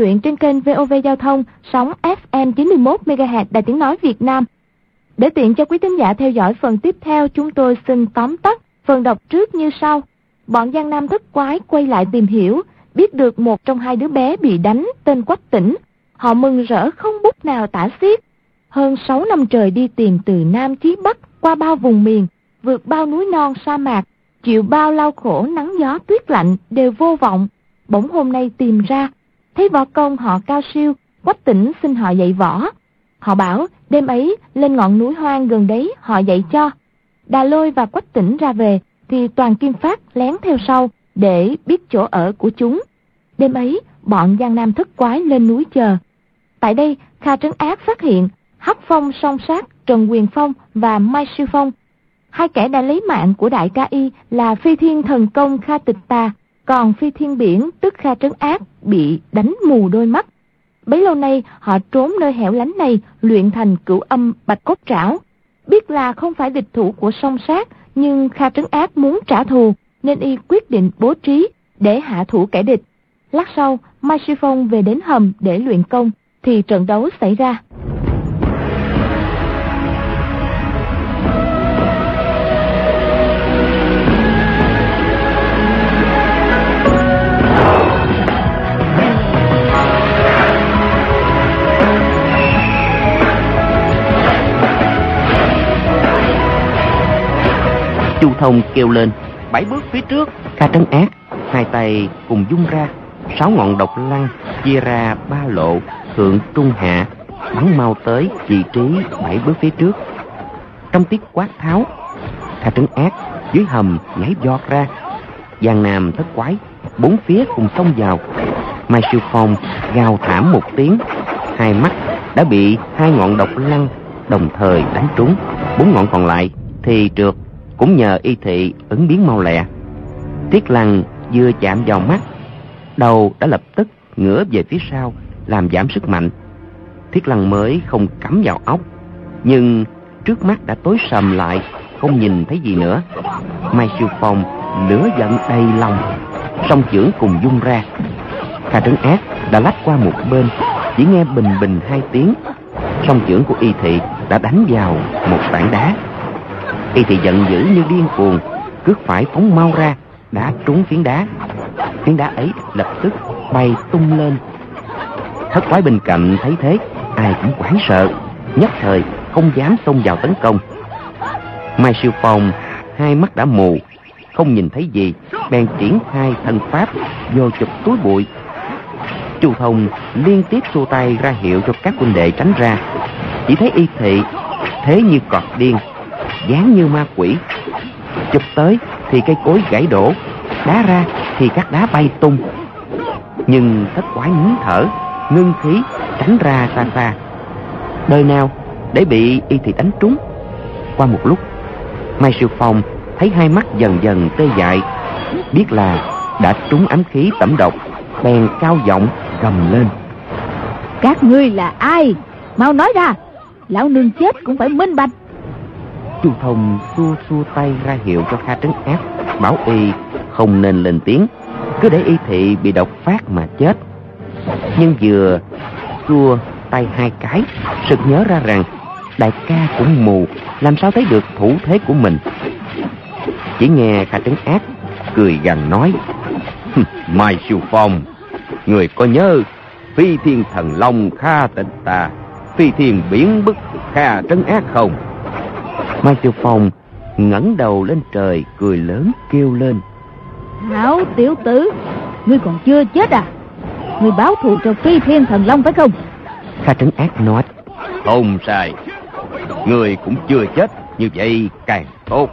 truyện trên kênh VOV Giao thông sóng FM 91 MHz Đài Tiếng nói Việt Nam. Để tiện cho quý thính giả theo dõi phần tiếp theo, chúng tôi xin tóm tắt phần đọc trước như sau. Bọn Giang Nam thất quái quay lại tìm hiểu, biết được một trong hai đứa bé bị đánh tên Quách Tỉnh. Họ mừng rỡ không bút nào tả xiết. Hơn 6 năm trời đi tìm từ Nam chí Bắc qua bao vùng miền, vượt bao núi non sa mạc, chịu bao lao khổ nắng gió tuyết lạnh đều vô vọng. Bỗng hôm nay tìm ra, thấy võ công họ cao siêu, quách tỉnh xin họ dạy võ. Họ bảo đêm ấy lên ngọn núi hoang gần đấy họ dạy cho. Đà lôi và quách tỉnh ra về thì toàn kim phát lén theo sau để biết chỗ ở của chúng. Đêm ấy bọn Giang Nam thất quái lên núi chờ. Tại đây Kha Trấn Ác phát hiện Hắc Phong song sát Trần Quyền Phong và Mai Sư Phong Hai kẻ đã lấy mạng của đại ca y là phi thiên thần công Kha Tịch Tà, còn phi thiên biển tức Kha Trấn Ác bị đánh mù đôi mắt. Bấy lâu nay họ trốn nơi hẻo lánh này luyện thành cửu âm bạch cốt trảo. Biết là không phải địch thủ của song sát nhưng Kha Trấn Ác muốn trả thù nên y quyết định bố trí để hạ thủ kẻ địch. Lát sau, Mai Sư Phong về đến hầm để luyện công thì trận đấu xảy ra. Chu thông kêu lên. Bảy bước phía trước, kha trấn ác, hai tay cùng dung ra. Sáu ngọn độc lăng chia ra ba lộ, thượng, trung, hạ. Bắn mau tới vị trí bảy bước phía trước. Trong tiếng quát tháo, kha trấn ác dưới hầm nhảy giọt ra. Giang nam thất quái, bốn phía cùng xông vào. Mai siêu phong gào thảm một tiếng. Hai mắt đã bị hai ngọn độc lăng đồng thời đánh trúng. Bốn ngọn còn lại thì trượt cũng nhờ y thị ứng biến mau lẹ. Thiết lăng vừa chạm vào mắt, đầu đã lập tức ngửa về phía sau, làm giảm sức mạnh. Thiết lăng mới không cắm vào ốc, nhưng trước mắt đã tối sầm lại, không nhìn thấy gì nữa. Mai siêu phong lửa giận đầy lòng, song chưởng cùng dung ra. Kha trấn ác đã lách qua một bên, chỉ nghe bình bình hai tiếng. Song chưởng của y thị đã đánh vào một tảng đá y thì giận dữ như điên cuồng, cước phải phóng mau ra, đã trúng phiến đá. Phiến đá ấy lập tức bay tung lên. Thất quái bên cạnh thấy thế, ai cũng hoảng sợ, nhất thời không dám xông vào tấn công. Mai siêu phong, hai mắt đã mù, không nhìn thấy gì, bèn triển khai thân pháp, vô chụp túi bụi. Chu thông liên tiếp xua tay ra hiệu cho các huynh đệ tránh ra. Chỉ thấy y thị thế như cọt điên dáng như ma quỷ. Chụp tới thì cây cối gãy đổ, đá ra thì các đá bay tung. Nhưng thất quái nín thở, ngưng khí, tránh ra xa xa. Đời nào để bị y thì đánh trúng. Qua một lúc, mai siêu phong thấy hai mắt dần dần tê dại, biết là đã trúng ám khí tẩm độc, bèn cao giọng gầm lên. Các ngươi là ai? Mau nói ra, lão nương chết cũng phải minh bạch chu thông xua xua tay ra hiệu cho kha trấn áp bảo y không nên lên tiếng, cứ để y thị bị độc phát mà chết. Nhưng vừa xua tay hai cái, sực nhớ ra rằng đại ca cũng mù, làm sao thấy được thủ thế của mình. Chỉ nghe kha trấn ác cười gằn nói mai siêu phong, người có nhớ phi thiên thần long kha tịnh tà, phi thiên biển bức kha trấn ác không? Mai tiêu phong ngẩng đầu lên trời cười lớn kêu lên. Hảo tiểu tử ngươi còn chưa chết à? Ngươi báo thù cho phi thiên thần long phải không? Kha trấn ác nói không sai. Người cũng chưa chết như vậy càng tốt.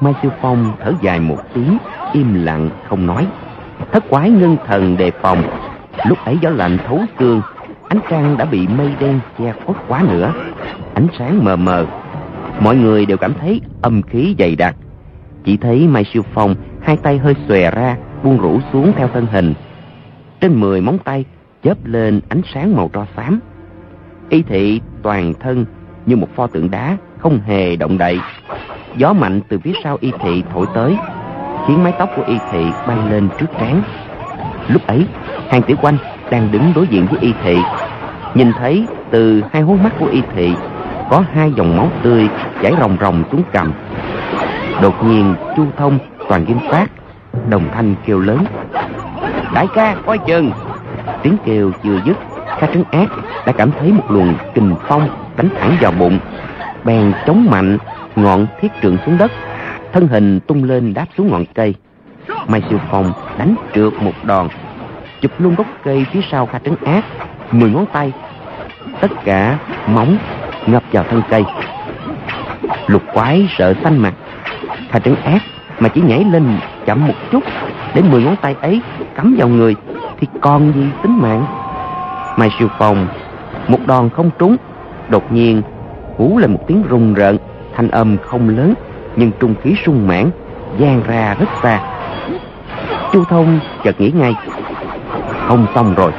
Mai tiêu phong thở dài một tiếng im lặng không nói. Thất quái ngưng thần đề phòng. Lúc ấy gió lạnh thấu xương ánh trăng đã bị mây đen che khuất quá nữa. Ánh sáng mờ mờ mọi người đều cảm thấy âm khí dày đặc. Chỉ thấy mai siêu phong, hai tay hơi xòe ra, buông rũ xuống theo thân hình. Trên mười móng tay chớp lên ánh sáng màu tro xám. Y thị toàn thân như một pho tượng đá không hề động đậy. Gió mạnh từ phía sau y thị thổi tới, khiến mái tóc của y thị bay lên trước trán. Lúc ấy, hàng tiểu quanh đang đứng đối diện với y thị. Nhìn thấy từ hai hố mắt của y thị có hai dòng máu tươi chảy ròng ròng xuống cằm. Đột nhiên, chu thông, toàn kim phát, đồng thanh kêu lớn. Đại ca, coi chừng! Tiếng kêu chưa dứt, kha trấn ác đã cảm thấy một luồng kình phong đánh thẳng vào bụng, bèn chống mạnh, ngọn thiết trượng xuống đất, thân hình tung lên đáp xuống ngọn cây. Mai siêu phong đánh trượt một đòn, chụp luôn gốc cây phía sau kha trấn ác, mười ngón tay. Tất cả móng ngập vào thân cây. Lục quái sợ xanh mặt. Thà trấn ác mà chỉ nhảy lên chậm một chút để mười ngón tay ấy cắm vào người thì còn gì tính mạng. Mai siêu phòng, một đòn không trúng, đột nhiên hú lên một tiếng rùng rợn, thanh âm không lớn nhưng trung khí sung mãn gian ra rất xa. Chu thông chợt nghĩ ngay, không xong rồi.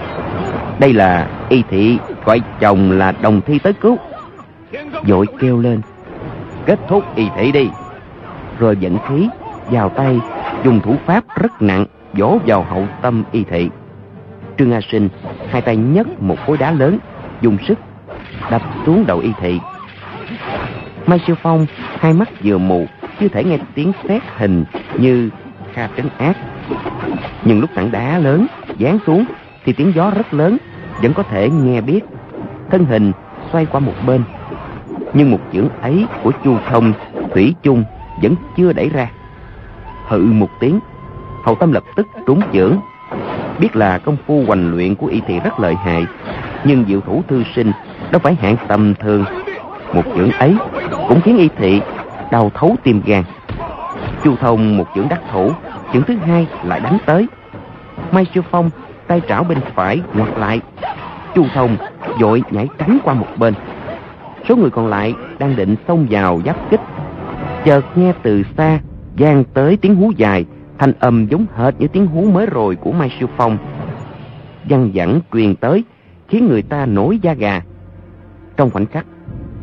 Đây là y thị, gọi chồng là đồng thi tới cứu vội kêu lên, kết thúc y thị đi. Rồi dẫn khí vào tay, dùng thủ pháp rất nặng, vỗ vào hậu tâm y thị. Trương a sinh, hai tay nhấc một khối đá lớn, dùng sức đập xuống đầu y thị. Mai siêu phong, hai mắt vừa mù, chưa thể nghe tiếng xét hình như kha trấn ác. Nhưng lúc tảng đá lớn giáng xuống thì tiếng gió rất lớn, vẫn có thể nghe biết thân hình xoay qua một bên nhưng một chưởng ấy của chu thông, thủy chung vẫn chưa đẩy ra. Hự một tiếng hậu tâm lập tức trúng chưởng. Biết là công phu hoành luyện của y thị rất lợi hại, nhưng diệu thủ thư sinh đó phải hạng tầm thường một chưởng ấy cũng khiến y thị đau thấu tim gan. Chu thông một chưởng đắc thủ, chưởng thứ hai lại đánh tới. Mai siêu phong tay trảo bên phải ngoặt lại. Chu thông vội nhảy tránh qua một bên số người còn lại đang định xông vào giáp kích. Chợt nghe từ xa vang tới tiếng hú dài, thanh âm giống hệt như tiếng hú mới rồi của mai siêu phong. Văng vẳng truyền tới, khiến người ta nổi da gà. Trong khoảnh khắc,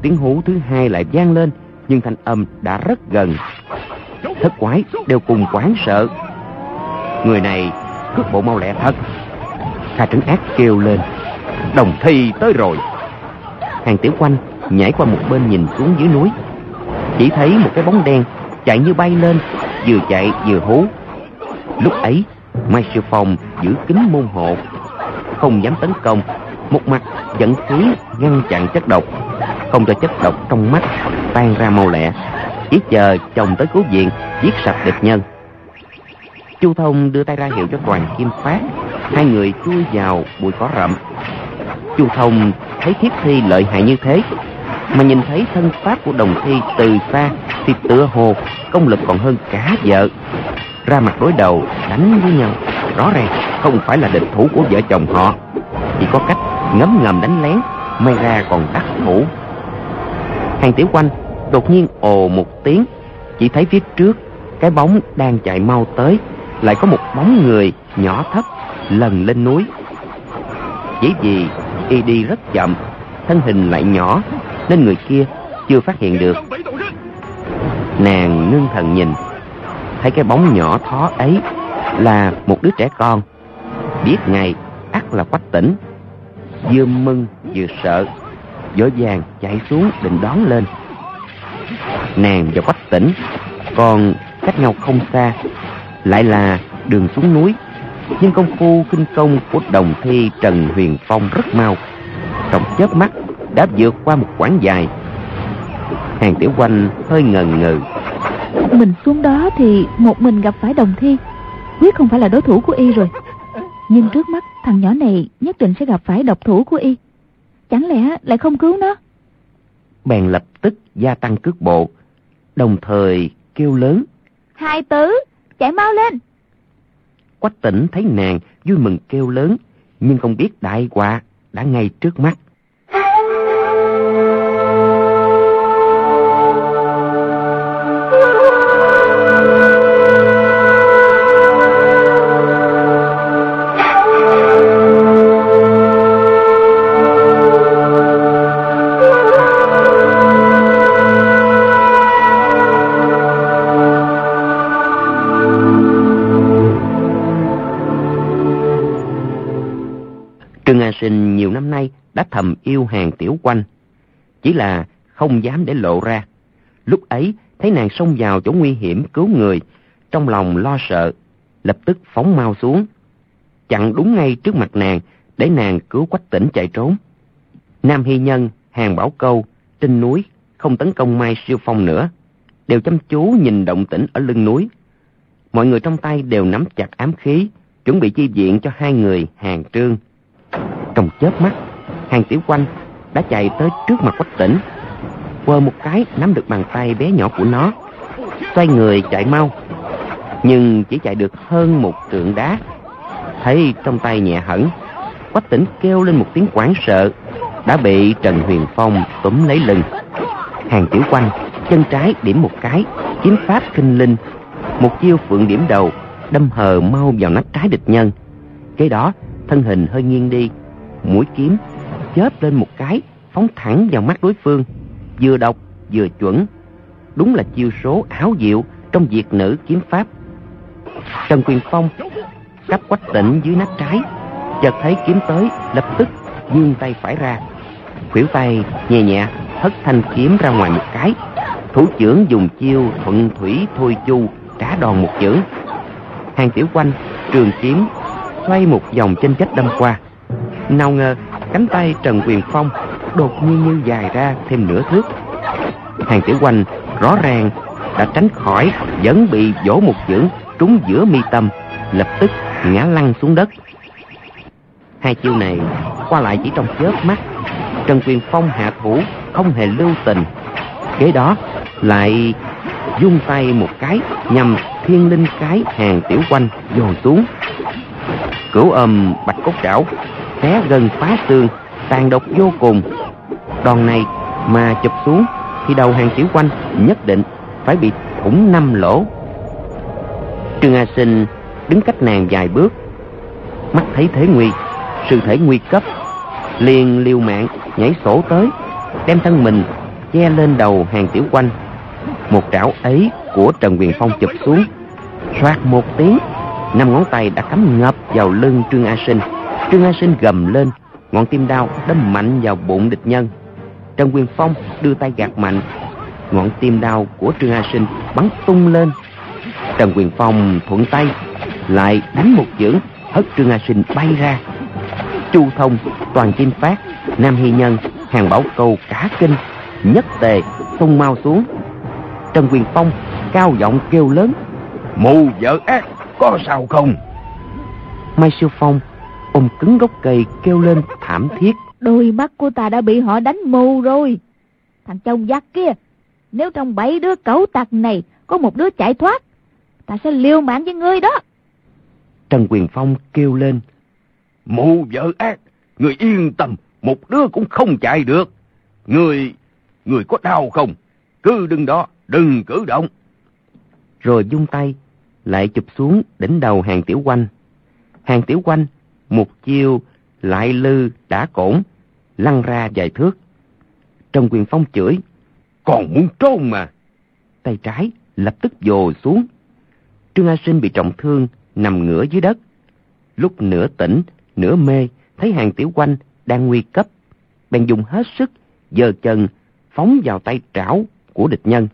tiếng hú thứ hai lại vang lên, nhưng thanh âm đã rất gần. Thất quái đều cùng quán sợ. Người này cước bộ mau lẹ thật. Kha trấn ác kêu lên, đồng thi tới rồi. Hàng tiểu quanh nhảy qua một bên nhìn xuống dưới núi. Chỉ thấy một cái bóng đen chạy như bay lên, vừa chạy vừa hú. Lúc ấy mai sư phong giữ kín môn hộ, không dám tấn công, một mặt dẫn khí ngăn chặn chất độc, không cho chất độc trong mắt tan ra mau lẹ, chỉ chờ chồng tới cứu viện giết sạch địch nhân. Chu thông đưa tay ra hiệu cho toàn kim phát, hai người chui vào bụi cỏ rậm. Chu thông thấy thiết thi lợi hại như thế mà nhìn thấy thân pháp của đồng thi từ xa thì tựa hồ công lực còn hơn cả vợ. Ra mặt đối đầu, đánh với nhau. Rõ ràng, không phải là địch thủ của vợ chồng họ. Chỉ có cách ngấm ngầm đánh lén, may ra còn đắc thủ. Hàng tiểu quanh đột nhiên ồ một tiếng. Chỉ thấy phía trước, cái bóng đang chạy mau tới. Lại có một bóng người nhỏ thấp, lần lên núi. Chỉ vì y đi rất chậm, thân hình lại nhỏ nên người kia chưa phát hiện được. Nàng ngưng thần nhìn, thấy cái bóng nhỏ thó ấy là một đứa trẻ con, biết ngay ắt là quách tỉnh vừa mừng vừa sợ dỗ dàng chạy xuống định đón lên. Nàng và quách tỉnh còn cách nhau không xa, lại là đường xuống núi, nhưng công phu kinh công của đồng thi trần huyền phong rất mau. Trong chớp mắt đã vượt qua một quãng dài. Hàng tiểu quanh hơi ngần ngừ. Mình xuống đó thì một mình gặp phải đồng thi. Quyết không phải là đối thủ của y rồi. Nhưng trước mắt thằng nhỏ này nhất định sẽ gặp phải độc thủ của y. Chẳng lẽ lại không cứu nó? Bèn lập tức gia tăng cước bộ đồng thời kêu lớn. Hai tứ chạy mau lên. Quách tỉnh thấy nàng vui mừng kêu lớn nhưng không biết đại họa đã ngay trước mắt Sinh nhiều năm nay đã thầm yêu hàng tiểu quanh. Chỉ là không dám để lộ ra. Lúc ấy, thấy nàng xông vào chỗ nguy hiểm cứu người, trong lòng lo sợ, lập tức phóng mau xuống. Chặn đúng ngay trước mặt nàng, để nàng cứu quách tỉnh chạy trốn. Nam Hy Nhân, Hàng Bảo Câu, trên núi, không tấn công Mai Siêu Phong nữa, đều chăm chú nhìn động tĩnh ở lưng núi. Mọi người trong tay đều nắm chặt ám khí, chuẩn bị chi viện cho hai người Hàng Trương. Trong chớp mắt, Hàng Tiểu Quanh đã chạy tới trước mặt Quách Tỉnh, quơ một cái nắm được bàn tay bé nhỏ của nó, xoay người chạy mau. Nhưng chỉ chạy được hơn một trượng đá, thấy trong tay nhẹ hẳn, Quách Tỉnh kêu lên một tiếng quảng sợ, đã bị Trần Huyền Phong túm lấy lưng. Hàng Tiểu Quanh chân trái điểm một cái, kiếm pháp kinh linh, một chiêu phượng điểm đầu, đâm hờ mau vào nách trái địch nhân. Kế đó, thân hình hơi nghiêng đi, mũi kiếm chớp lên một cái, phóng thẳng vào mắt đối phương, vừa độc vừa chuẩn. Đúng là chiêu số áo diệu trong diệt nữ kiếm pháp. Trần Quyền Phong cắp quách tỉnh dưới nách trái, chợt thấy kiếm tới, lập tức vươn tay phải ra, khuỷu tay nhẹ nhẹ hất thanh kiếm ra ngoài một cái, thủ trưởng dùng chiêu thuận thủy thôi chu trả đòn một chưởng. Hàng tiểu quanh trường kiếm xoay một vòng trên chết đâm qua nào ngờ, cánh tay trần quyền phong đột nhiên như dài ra thêm nửa thước. Hàng tiểu quanh rõ ràng đã tránh khỏi, vẫn bị vỗ một chưởng trúng giữa mi tâm, lập tức ngã lăn xuống đất. Hai chiêu này qua lại chỉ trong chớp mắt, trần quyền phong hạ thủ không hề lưu tình. Kế đó lại dung tay một cái nhằm thiên linh cái hàng tiểu quanh dồn xuống. Cửu âm bạch cốt trảo xé gần phá xương, tàn độc vô cùng. Đòn này mà chụp xuống thì đầu hàng tiểu quanh nhất định phải bị thủng năm lỗ. Trương a sinh đứng cách nàng vài bước, mắt thấy thế nguy, sự thể nguy cấp, liền liều mạng nhảy sổ tới, đem thân mình che lên đầu hàng tiểu quanh. Một trảo ấy của trần quyền phong chụp xuống soạt một tiếng, năm ngón tay đã cắm ngập vào lưng trương a sinh trương a sinh gầm lên, ngọn tim đao đâm mạnh vào bụng địch nhân. Trần quyền phong đưa tay gạt mạnh, ngọn tim đao của trương a sinh bắn tung lên. Trần quyền phong thuận tay, lại đánh một chưởng hất trương a sinh bay ra. Chu thông, toàn kim phát, nam hy nhân, hàng bảo câu, cả kinh, nhất tề, tung mau xuống. Trần quyền phong cao giọng kêu lớn, mù vợ ác, có sao không? Mai siêu phong ôm cứng gốc cây kêu lên thảm thiết. Đôi mắt của ta đã bị họ đánh mù rồi. Thằng chồng giặc kia nếu trong bảy đứa cẩu tặc này có một đứa chạy thoát ta sẽ liều mạng với ngươi đó. Trần quyền phong kêu lên mù vợ ác người yên tâm một đứa cũng không chạy được. Người người có đau không? Cứ đứng đó đừng cử động. Rồi dung tay lại chụp xuống đỉnh đầu hàng tiểu quanh. Hàng tiểu quanh một chiêu lại lư đã cổn, lăn ra vài thước. Trần quyền phong chửi, còn muốn trốn mà. Tay trái lập tức dồ xuống. Trương a sinh bị trọng thương nằm ngửa dưới đất. Lúc nửa tỉnh, nửa mê, thấy hàng tiểu quanh đang nguy cấp, bèn dùng hết sức giơ chân phóng vào tay trảo của địch nhân.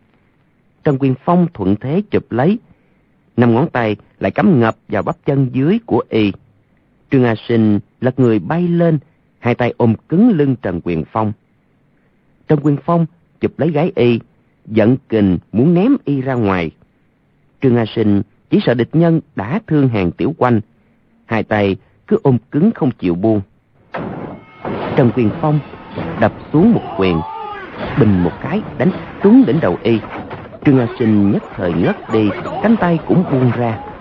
Trần quyền phong thuận thế chụp lấy, năm ngón tay lại cắm ngập vào bắp chân dưới của y trương a sinh lật người bay lên, hai tay ôm cứng lưng trần quyền phong. Trần quyền phong chụp lấy gái y, giận kình muốn ném y ra ngoài. Trương a sinh chỉ sợ địch nhân đã thương hàng tiểu quanh. Hai tay cứ ôm cứng không chịu buông. Trần quyền phong đập xuống một quyền, bình một cái đánh trúng đỉnh đầu y. Trương a sinh nhất thời ngất đi, cánh tay cũng buông ra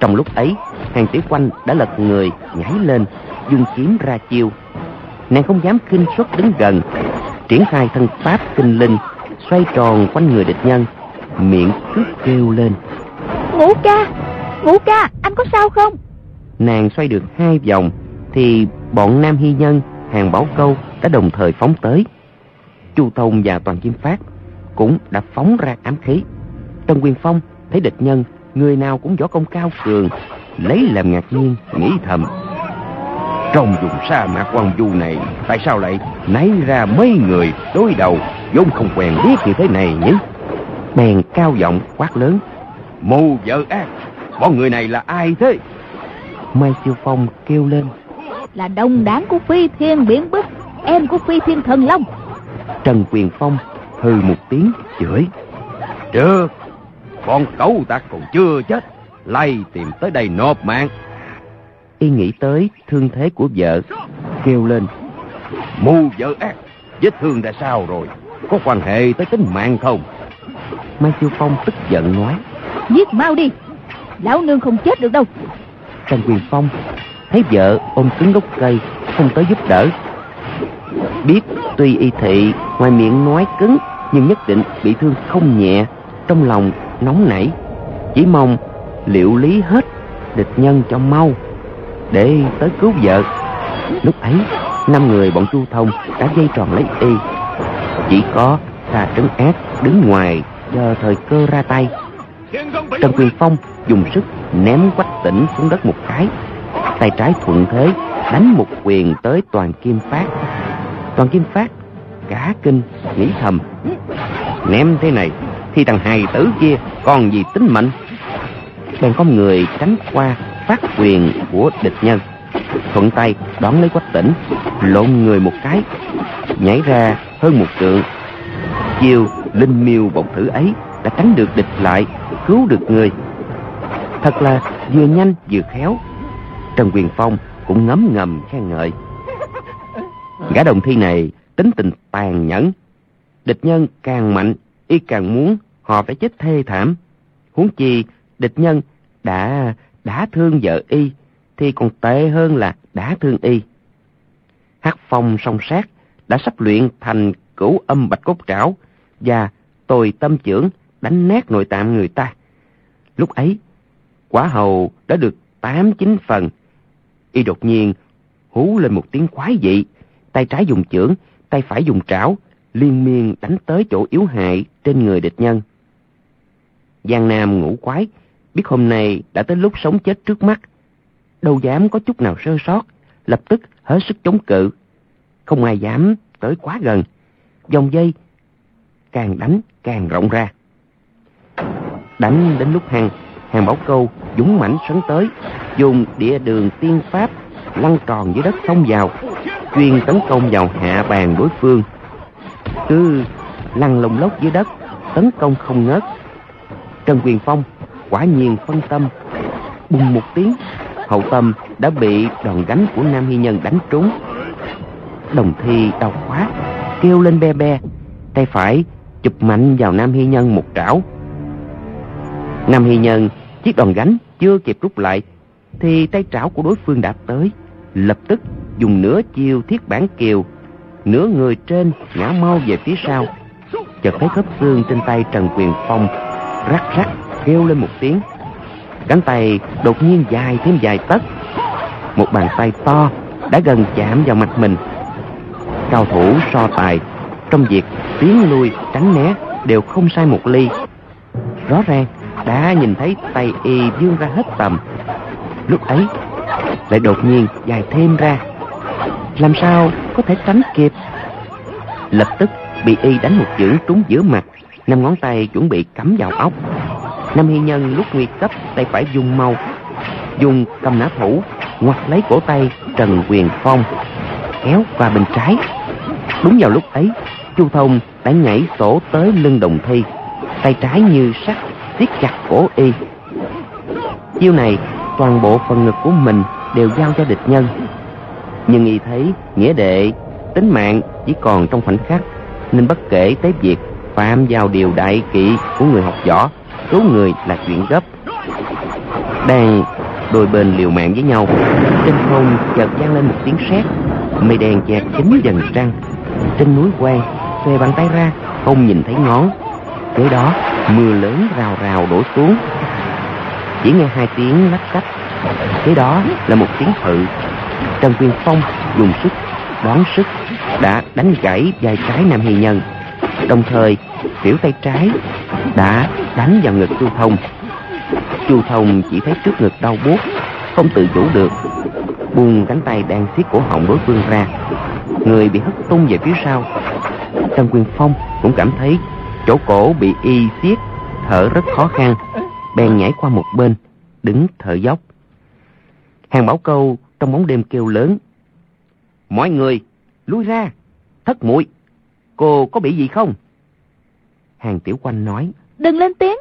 trong lúc ấy hàng tiểu quanh đã lật người nhảy lên dùng kiếm ra chiêu. Nàng không dám kinh xuất đứng gần triển khai thân pháp kinh linh xoay tròn quanh người địch nhân miệng cứ kêu lên. Ngũ ca ngũ ca anh có sao không? Nàng xoay được hai vòng thì bọn nam hy nhân hàng bảo câu đã đồng thời phóng tới. Chu thông và toàn kim phát cũng đã phóng ra ám khí. Trần quyền phong thấy địch nhân người nào cũng võ công cao cường lấy làm ngạc nhiên nghĩ thầm Trong vùng sa mạc quang du này, tại sao lại nấy ra mấy người đối đầu, vốn không quen biết như thế này nhỉ? Bèn cao giọng quát lớn. Mù vợ ác, bọn người này là ai thế? Mai Chiêu Phong kêu lên. Là đồng đảng của Phi Thiên Biển Bức, em của Phi Thiên Thần Long. Trần Quyền Phong hừ một tiếng chửi. Được, con cấu ta còn chưa chết, lay tìm tới đây nộp mạng. Y nghĩ tới thương thế của vợ, kêu lên. Mù vợ ác, vết thương ra sao rồi? Có quan hệ tới tính mạng không? Mai Chiêu Phong tức giận nói. Giết mau đi, lão nương không chết được đâu. Trần Quyền Phong thấy vợ ôm cứng gốc cây, không tới giúp đỡ. Biết tuy y thị ngoài miệng nói cứng, nhưng nhất định bị thương không nhẹ, trong lòng nóng nảy. Chỉ mong liệu lý hết địch nhân cho mau, để tới cứu vợ. Lúc ấy, năm người bọn Chu Thông đã dây tròn lấy y. Chỉ có Tà Trấn Ác đứng ngoài chờ thời cơ ra tay. Trần Quyền Phong dùng sức ném quách tỉnh xuống đất một cái. Tay trái thuận thế đánh một quyền tới toàn kim phát. Toàn kim phát cả kinh nghĩ thầm. Ném thế này thì thằng hài tử kia còn gì tính mệnh. Bèn có người tránh qua phát quyền của địch nhân. Thuận tay đón lấy quách tỉnh, lộn người một cái, nhảy ra hơn một trượng. Chiêu linh miêu bổng thử ấy đã tránh được địch lại, cứu được người. Thật là vừa nhanh vừa khéo. Trần Quyền Phong cũng ngấm ngầm khen ngợi. Gã đồng thi này tính tình tàn nhẫn. Địch nhân càng mạnh, y càng muốn họ phải chết thê thảm. Huống chi địch nhân đã đã thương vợ y thì còn tệ hơn là đã thương y. Hắc phong song sát đã sắp luyện thành cửu âm bạch cốt trảo và tồi tâm trưởng đánh nát nội tạng người ta. Lúc ấy, quả hầu đã được tám chín phần. Y đột nhiên hú lên một tiếng quái dị, tay trái dùng chưởng, tay phải dùng trảo, liên miên đánh tới chỗ yếu hại trên người địch nhân. Giang Nam ngủ quái, biết hôm nay đã tới lúc sống chết trước mắt. Đâu dám có chút nào sơ sót, lập tức hết sức chống cự. Không ai dám tới quá gần. Dòng dây càng đánh càng rộng ra. Đánh đến lúc hàng, hàng bảo câu dũng mãnh sấn tới, dùng địa đường tiên pháp lăn tròn dưới đất xông vào, chuyên tấn công vào hạ bàn đối phương. Cứ lăn lồng lốc dưới đất, tấn công không ngớt. Trần Quyền Phong quả nhiên phân tâm, bùng một tiếng, hậu tâm đã bị đòn gánh của Nam Hy Nhân đánh trúng. Đồng thi đau quá, kêu lên be be, tay phải chụp mạnh vào Nam Hy Nhân một trảo. Nam Hy Nhân chiếc đòn gánh chưa kịp rút lại thì tay trảo của đối phương đã tới, lập tức dùng nửa chiêu thiết bản kiều, nửa người trên ngã mau về phía sau. Chợt thấy khớp xương trên tay Trần Quyền Phong rắc rắc kêu lên một tiếng. Cánh tay đột nhiên dài thêm vài tấc. Một bàn tay to đã gần chạm vào mặt mình. Cao thủ so tài trong việc tiến lui tránh né đều không sai một ly. Rõ ràng đã nhìn thấy tay y vươn ra hết tầm. Lúc ấy lại đột nhiên dài thêm ra. Làm sao có thể tránh kịp? Lập tức bị y đánh một chữ trúng giữa mặt, năm ngón tay chuẩn bị cắm vào ốc. Nam Hy Nhân lúc nguy cấp tay phải dùng mau, dùng cầm nã thủ ngoặt lấy cổ tay Trần Quyền Phong, kéo qua bên trái. Đúng vào lúc ấy, Chu Thông đã nhảy sổ tới lưng đồng thi, tay trái như sắt siết chặt cổ y. Chiêu này, toàn bộ phần ngực của mình đều giao cho địch nhân. Nhưng y thấy nghĩa đệ tính mạng chỉ còn trong khoảnh khắc, nên bất kể tới việc phạm vào điều đại kỵ của người học võ, số người là chuyện gấp. Đang đôi bên liều mạng với nhau, trên không chợt vang lên một tiếng sét, mây đen che kín dần trăng. Trên núi quang, xòe bàn tay ra, không nhìn thấy ngón. Kế đó, mưa lớn rào rào đổ xuống. Chỉ nghe hai tiếng lách cách. Kế đó là một tiếng thự. Trần Quyền Phong dùng sức, đoán sức, đã đánh gãy vai trái Nam Hy Nhân. Đồng thời, tiểu tay trái đã đánh vào ngực Chu Thông. Chu Thông chỉ thấy trước ngực đau buốt, không tự chủ được, buông cánh tay đang siết cổ họng đối phương ra. Người bị hất tung về phía sau. Trần quyền phong cũng cảm thấy chỗ cổ bị y siết thở rất khó khăn bèn nhảy qua một bên đứng thở dốc. Hàng bảo câu trong bóng đêm kêu lớn mọi người lui ra thất muội cô có bị gì không? Hàng tiểu quanh nói. Đừng lên tiếng.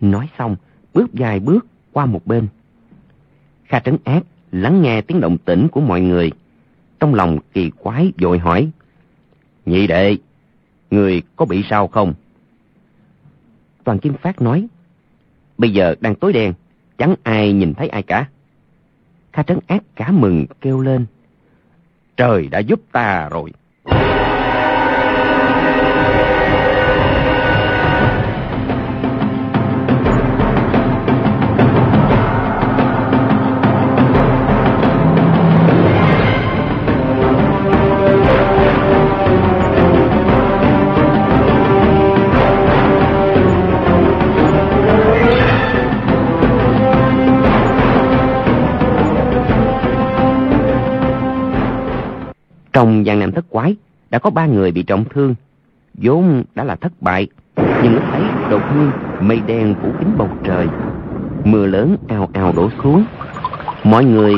Nói xong bước vài bước qua một bên. Kha trấn ác lắng nghe tiếng động tĩnh của mọi người. Trong lòng kỳ quái vội hỏi. Nhị đệ người có bị sao không? Toàn kim phát nói. Bây giờ đang tối đen chẳng ai nhìn thấy ai cả. Kha trấn ác cả mừng kêu lên. Trời đã giúp ta rồi Trong gian nam thất quái, đã có ba người bị trọng thương. vốn đã là thất bại, nhưng lúc ấy đột nhiên mây đen phủ kín bầu trời. Mưa lớn ào ào đổ xuống. Mọi người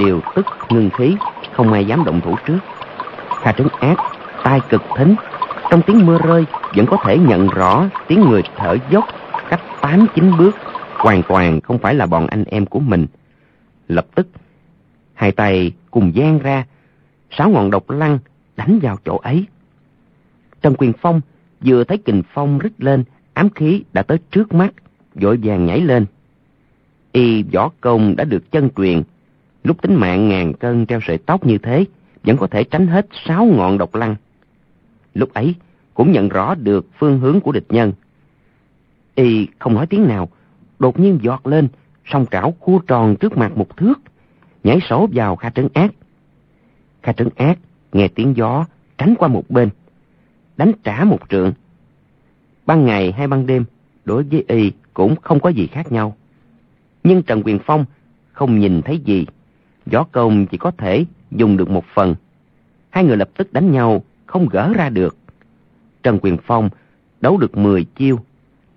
đều tức ngưng khí, không ai dám động thủ trước. Kha trấn ác, tai cực thính, trong tiếng mưa rơi vẫn có thể nhận rõ tiếng người thở dốc cách tám chín bước, hoàn toàn không phải là bọn anh em của mình. Lập tức, hai tay cùng gian ra, sáu ngọn độc lăng đánh vào chỗ ấy. Trần Quyền Phong vừa thấy kình phong rít lên, ám khí đã tới trước mắt, vội vàng nhảy lên. Y võ công đã được chân truyền, lúc tính mạng ngàn cân treo sợi tóc như thế, vẫn có thể tránh hết sáu ngọn độc lăng. Lúc ấy, cũng nhận rõ được phương hướng của địch nhân. Y không nói tiếng nào, đột nhiên giọt lên, song trảo khu tròn trước mặt một thước, nhảy sổ vào kha trấn ác. Kha trấn ác, nghe tiếng gió, tránh qua một bên, đánh trả một trượng. Ban ngày hay ban đêm, đối với y cũng không có gì khác nhau. Nhưng Trần Quyền Phong không nhìn thấy gì, gió công chỉ có thể dùng được một phần. Hai người lập tức đánh nhau, không gỡ ra được. Trần Quyền Phong đấu được 10 chiêu.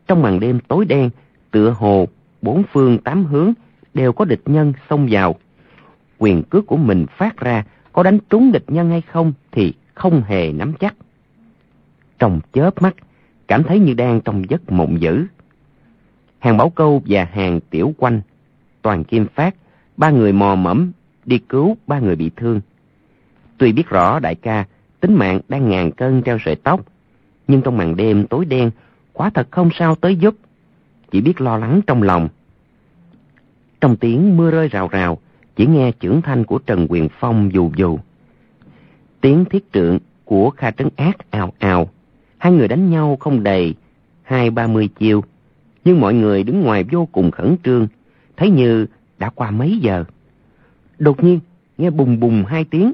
Trong màn đêm tối đen, tựa hồ, bốn phương tám hướng đều có địch nhân xông vào. Quyền cước của mình phát ra, có đánh trúng địch nhân hay không thì không hề nắm chắc. Trong chớp mắt, cảm thấy như đang trong giấc mộng dữ. Hàng Bảo Câu và hàng Tiểu Quanh, Toàn Kim Phát, ba người mò mẫm đi cứu ba người bị thương. Tuy biết rõ đại ca, tính mạng đang ngàn cân treo sợi tóc, nhưng trong màn đêm tối đen, quả thật không sao tới giúp, chỉ biết lo lắng trong lòng. Trong tiếng mưa rơi rào rào, chỉ nghe trưởng thanh của Trần Quyền Phong dù dù. Tiếng thiết trượng của Kha Trấn Ác ào ào, hai người đánh nhau không đầy hai ba mươi chiêu, nhưng mọi người đứng ngoài vô cùng khẩn trương, thấy như đã qua mấy giờ. Đột nhiên, nghe bùng bùng hai tiếng,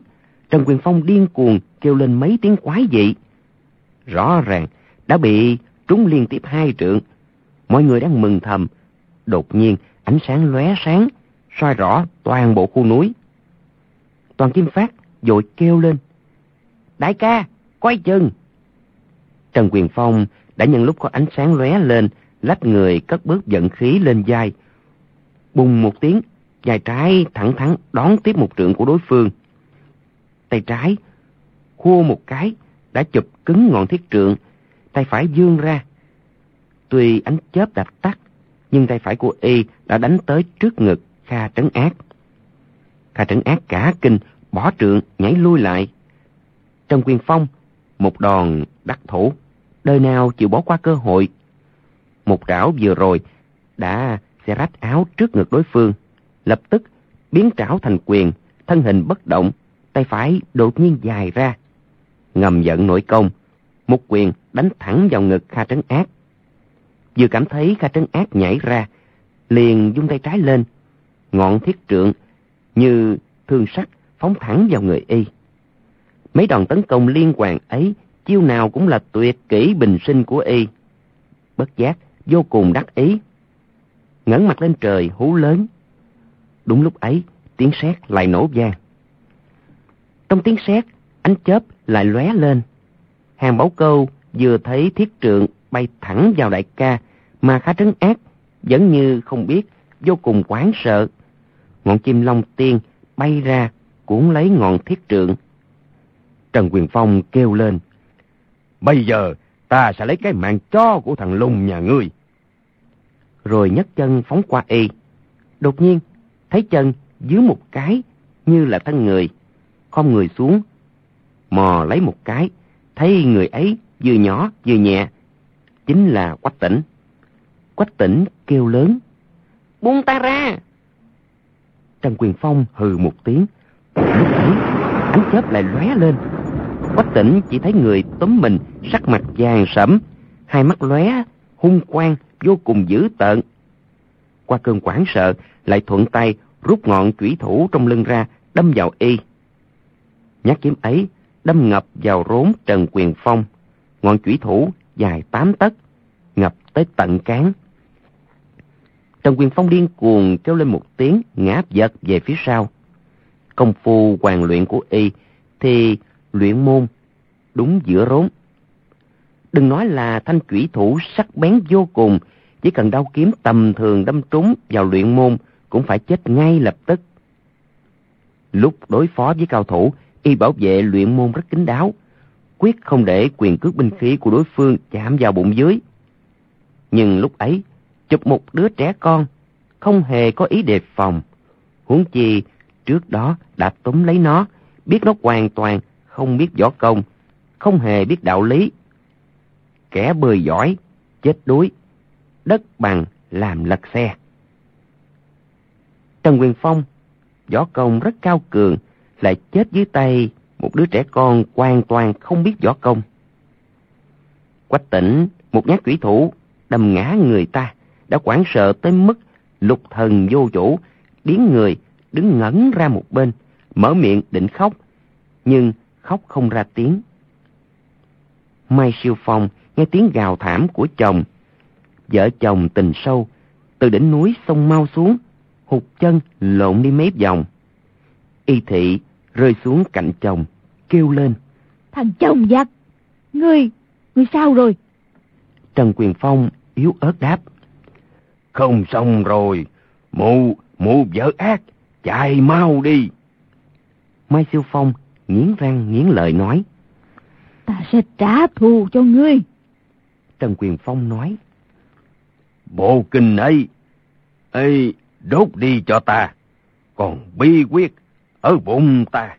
Trần Quyền Phong điên cuồng kêu lên mấy tiếng quái dị. Rõ ràng đã bị trúng liên tiếp hai trượng. Mọi người đang mừng thầm. Đột nhiên ánh sáng lóe sáng, soi rõ toàn bộ khu núi. Toàn Kim Phát vội kêu lên. Đại ca, quay chừng! Trần Quyền Phong đã nhân lúc có ánh sáng lóe lên, lách người cất bước dẫn khí lên vai. Bùng một tiếng, vai trái thẳng thắn đón tiếp một trượng của đối phương. Tay trái, khua một cái, đã chụp cứng ngọn thiết trượng, tay phải dương ra. Tuy ánh chớp đạp tắt, nhưng tay phải của y đã đánh tới trước ngực Kha Trấn Ác. Kha Trấn Ác cả kinh, bỏ trượng, nhảy lui lại. Trong quyền phong, một đòn đắc thủ, đời nào chịu bỏ qua cơ hội. Một trảo vừa rồi đã xe rách áo trước ngực đối phương, lập tức biến trảo thành quyền, thân hình bất động, tay phải đột nhiên dài ra. Ngầm giận nội công, một quyền đánh thẳng vào ngực Kha Trấn Ác. Vừa cảm thấy Kha Trấn Ác nhảy ra, liền dung tay trái lên, ngọn thiết trượng như thương sắt phóng thẳng vào người y. Mấy đòn tấn công liên hoàn ấy, chiêu nào cũng là tuyệt kỹ bình sinh của y. Bất giác, vô cùng đắc ý. ngẩng mặt lên trời hú lớn. Đúng lúc ấy, tiếng sét lại nổ vang. Trong tiếng sét, ánh chớp lại lóe lên. Hàng bảo câu vừa thấy thiết trượng bay thẳng vào đại ca mà khá trấn ác, vẫn như không biết, vô cùng quán sợ. Ngọn chim long tiên bay ra cuốn lấy ngọn thiết trượng. Trần Quyền Phong kêu lên. Bây giờ ta sẽ lấy cái mạng cho của thằng lùng nhà ngươi. Rồi nhấc chân phóng qua y. Đột nhiên, thấy chân dưới một cái như là thân người. Không người xuống, mò lấy một cái, thấy người ấy vừa nhỏ vừa nhẹ. Chính là Quách Tỉnh. Quách Tỉnh kêu lớn. Buông ta ra! Trần Quyền Phong hừ một tiếng. Lúc ấy, ánh chớp lại lóe lên. Quách Tỉnh chỉ thấy người túm mình, sắc mặt vàng sẫm, hai mắt lóe, hung quang, vô cùng dữ tợn. Qua cơn quảng sợ, lại thuận tay rút ngọn chủy thủ trong lưng ra, đâm vào y. Nhát kiếm ấy đâm ngập vào rốn Trần Quyền Phong. Ngọn chủy thủ dài tám tấc, ngập tới tận cán. Trần Quyền Phong điên cuồng kêu lên một tiếng, ngã giật về phía sau. Công phu hoàn luyện của y thì luyện môn đúng giữa rốn. Đừng nói là thanh chủy thủ sắc bén vô cùng, chỉ cần đau kiếm tầm thường đâm trúng vào luyện môn cũng phải chết ngay lập tức. Lúc đối phó với cao thủ, y bảo vệ luyện môn rất kín đáo, quyết không để quyền cước binh khí của đối phương chạm vào bụng dưới. Nhưng lúc ấy, chụp một đứa trẻ con, không hề có ý đề phòng. Huống chi, trước đó đã túm lấy nó, biết nó hoàn toàn không biết võ công, không hề biết đạo lý. Kẻ bơi giỏi, chết đuối, đất bằng làm lật xe. Trần Quyền Phong, võ công rất cao cường, lại chết dưới tay một đứa trẻ con hoàn toàn không biết võ công. Quách tỉnh, một nhát quỷ thủ, đâm ngã người ta, đã quảng sợ tới mức lục thần vô chủ, điến người, đứng ngẩn ra một bên, mở miệng định khóc, nhưng khóc không ra tiếng. Mai Siêu Phong nghe tiếng gào thảm của chồng. Vợ chồng tình sâu, từ đỉnh núi sông mau xuống, hụt chân lộn đi mấy vòng. Y thị rơi xuống cạnh chồng, kêu lên. Thằng chồng giặc, ngươi, ngươi sao rồi? Trần Quyền Phong yếu ớt đáp. Không xong rồi, mụ, mụ vợ ác, chạy mau đi. Mai Siêu Phong nghiến răng nghiến lợi nói. Ta sẽ trả thù cho ngươi. Trần Quyền Phong nói. Bộ kinh ấy, ấy đốt đi cho ta, còn bi quyết ở bụng ta.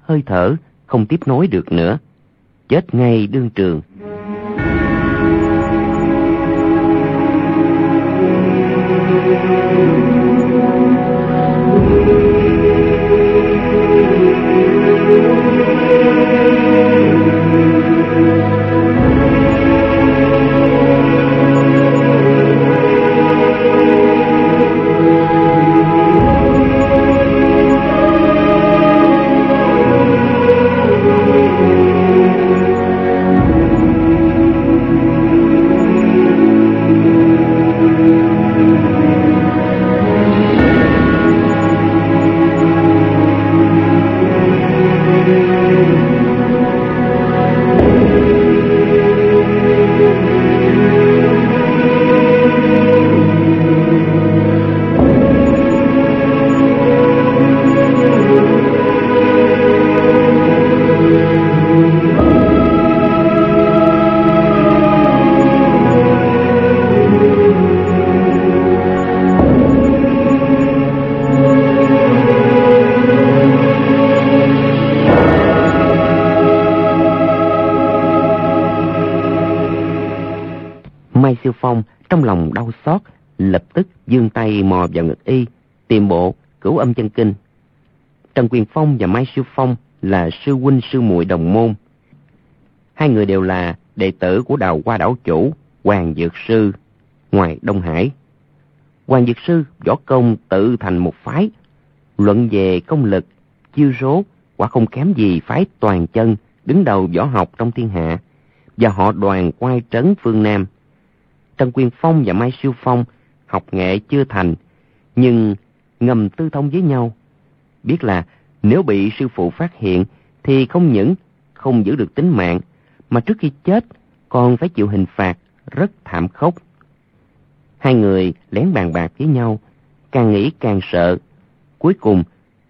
Hơi thở không tiếp nối được nữa, chết ngay đương trường. Trong chân kinh. Trần Quyền Phong và Mai Siêu Phong là sư huynh sư muội đồng môn. Hai người đều là đệ tử của đào hoa đảo chủ, Hoàng Dược Sư, ngoài Đông Hải. Hoàng Dược Sư võ công tự thành một phái, luận về công lực, chiêu số, quả không kém gì phái toàn chân, đứng đầu võ học trong thiên hạ, và họ đoàn quay trấn phương Nam. Trần Quyền Phong và Mai Siêu Phong học nghệ chưa thành, nhưng ngầm tư thông với nhau. biết là nếu bị sư phụ phát hiện thì không những không giữ được tính mạng, mà trước khi chết còn phải chịu hình phạt rất thảm khốc. Hai người lén bàn bạc với nhau, càng nghĩ càng sợ. Cuối cùng,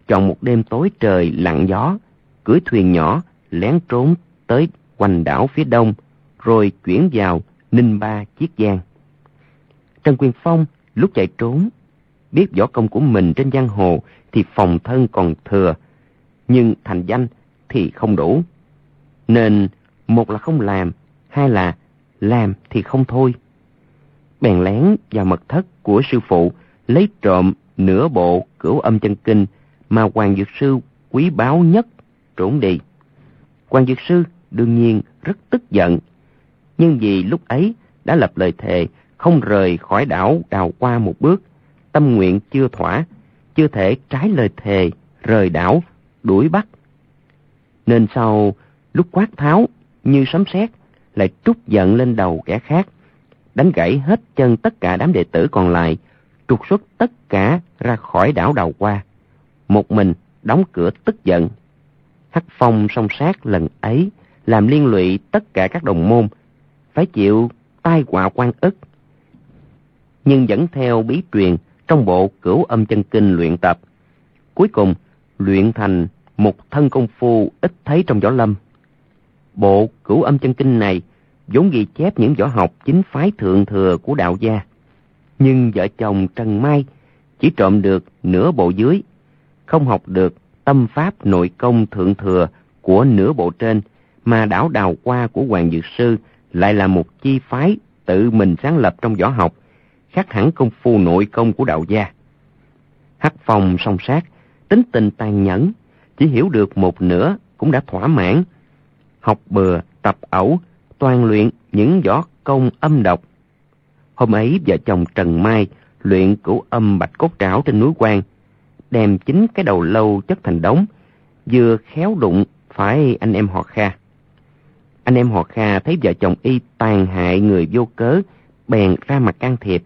chọn một đêm tối trời lặng gió, cưỡi thuyền nhỏ, lén trốn tới quanh đảo phía đông, rồi chuyển vào Ninh Ba Chiết Giang. Trần Quyền Phong lúc chạy trốn, biết võ công của mình trên giang hồ thì phòng thân còn thừa, nhưng thành danh thì không đủ. Nên một là không làm, hai là làm thì không thôi. Bèn lén vào mật thất của sư phụ, lấy trộm nửa bộ cửu âm chân kinh mà Hoàng Dược Sư quý báu nhất trốn đi. Hoàng Dược Sư đương nhiên rất tức giận, nhưng vì lúc ấy đã lập lời thề không rời khỏi đảo đào qua một bước, tâm nguyện chưa thỏa, chưa thể trái lời thề rời đảo đuổi bắt. Nên sau lúc quát tháo như sấm sét lại trút giận lên đầu kẻ khác, đánh gãy hết chân tất cả đám đệ tử còn lại, trục xuất tất cả ra khỏi đảo đầu qua. Một mình đóng cửa tức giận. Hắc phong song sát lần ấy làm liên lụy tất cả các đồng môn, phải chịu tai họa quan ức. Nhưng vẫn theo bí truyền trong bộ cửu âm chân kinh luyện tập. Cuối cùng, luyện thành một thân công phu ít thấy trong võ lâm. Bộ cửu âm chân kinh này vốn ghi chép những võ học chính phái thượng thừa của đạo gia. Nhưng vợ chồng Trần Mai chỉ trộm được nửa bộ dưới, không học được tâm pháp nội công thượng thừa của nửa bộ trên, mà đảo đào qua của Hoàng Dược Sư lại là một chi phái tự mình sáng lập trong võ học, khác hẳn công phu nội công của đạo gia. Hắc phong song sát, tính tình tàn nhẫn, chỉ hiểu được một nửa cũng đã thỏa mãn. Học bừa, tập ẩu, toàn luyện những võ công âm độc. Hôm ấy vợ chồng Trần Mai luyện cửu âm bạch cốt trảo trên núi quan, đem chính cái đầu lâu chất thành đống, vừa khéo đụng phải anh em họ Kha. Anh em họ Kha thấy vợ chồng y tàn hại người vô cớ, bèn ra mặt can thiệp.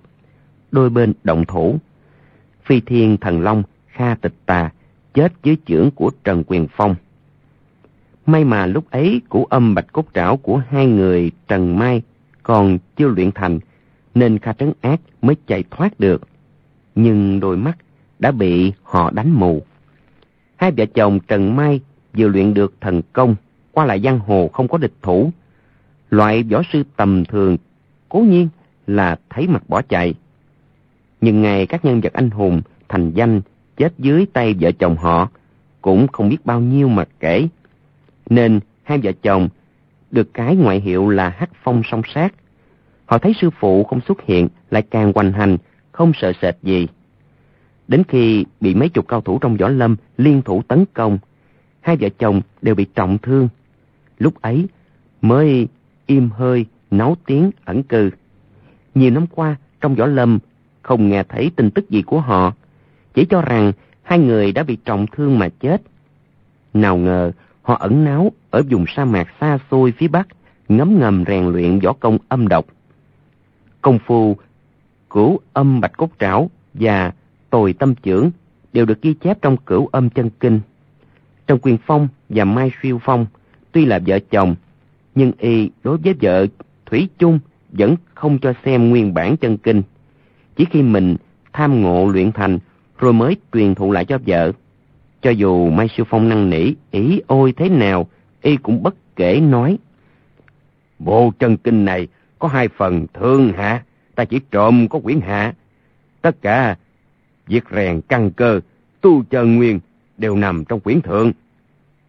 Đôi bên động thủ. Phi thiên thần long, Kha tịch tà, chết dưới chưởng của Trần Quyền Phong. May mà lúc ấy củ âm bạch cốt trảo của hai người Trần Mai còn chưa luyện thành, nên Kha Trấn Ác mới chạy thoát được. Nhưng đôi mắt đã bị họ đánh mù. Hai vợ chồng Trần Mai vừa luyện được thần công, qua lại giang hồ không có địch thủ. Loại võ sư tầm thường, cố nhiên là thấy mặt bỏ chạy. Nhưng ngày các nhân vật anh hùng thành danh chết dưới tay vợ chồng họ cũng không biết bao nhiêu mà kể. Nên hai vợ chồng được cái ngoại hiệu là hắc phong song sát. Họ thấy sư phụ không xuất hiện lại càng hoành hành, không sợ sệt gì. Đến khi bị mấy chục cao thủ trong võ lâm liên thủ tấn công, hai vợ chồng đều bị trọng thương. Lúc ấy mới im hơi, nấu tiếng ẩn cư. Nhiều năm qua, trong võ lâm không nghe thấy tin tức gì của họ, chỉ cho rằng hai người đã bị trọng thương mà chết. Nào ngờ họ ẩn náu ở vùng sa mạc xa xôi phía bắc, ngấm ngầm rèn luyện võ công âm độc. Công phu cửu âm bạch cốt trảo và tồi tâm trưởng đều được ghi chép trong cửu âm chân kinh. Trong Quyền Phong và Mai Siêu Phong, tuy là vợ chồng, nhưng y đối với vợ Thủy chung vẫn không cho xem nguyên bản chân kinh. Chỉ khi mình tham ngộ luyện thành rồi mới truyền thụ lại cho vợ. Cho dù Mai Siêu Phong năn nỉ, ý ôi thế nào, y cũng bất kể nói. Bộ chân kinh này có hai phần thương hạ, ta chỉ trộm có quyển hạ. Tất cả việc rèn căn cơ, tu chân nguyên đều nằm trong quyển thượng.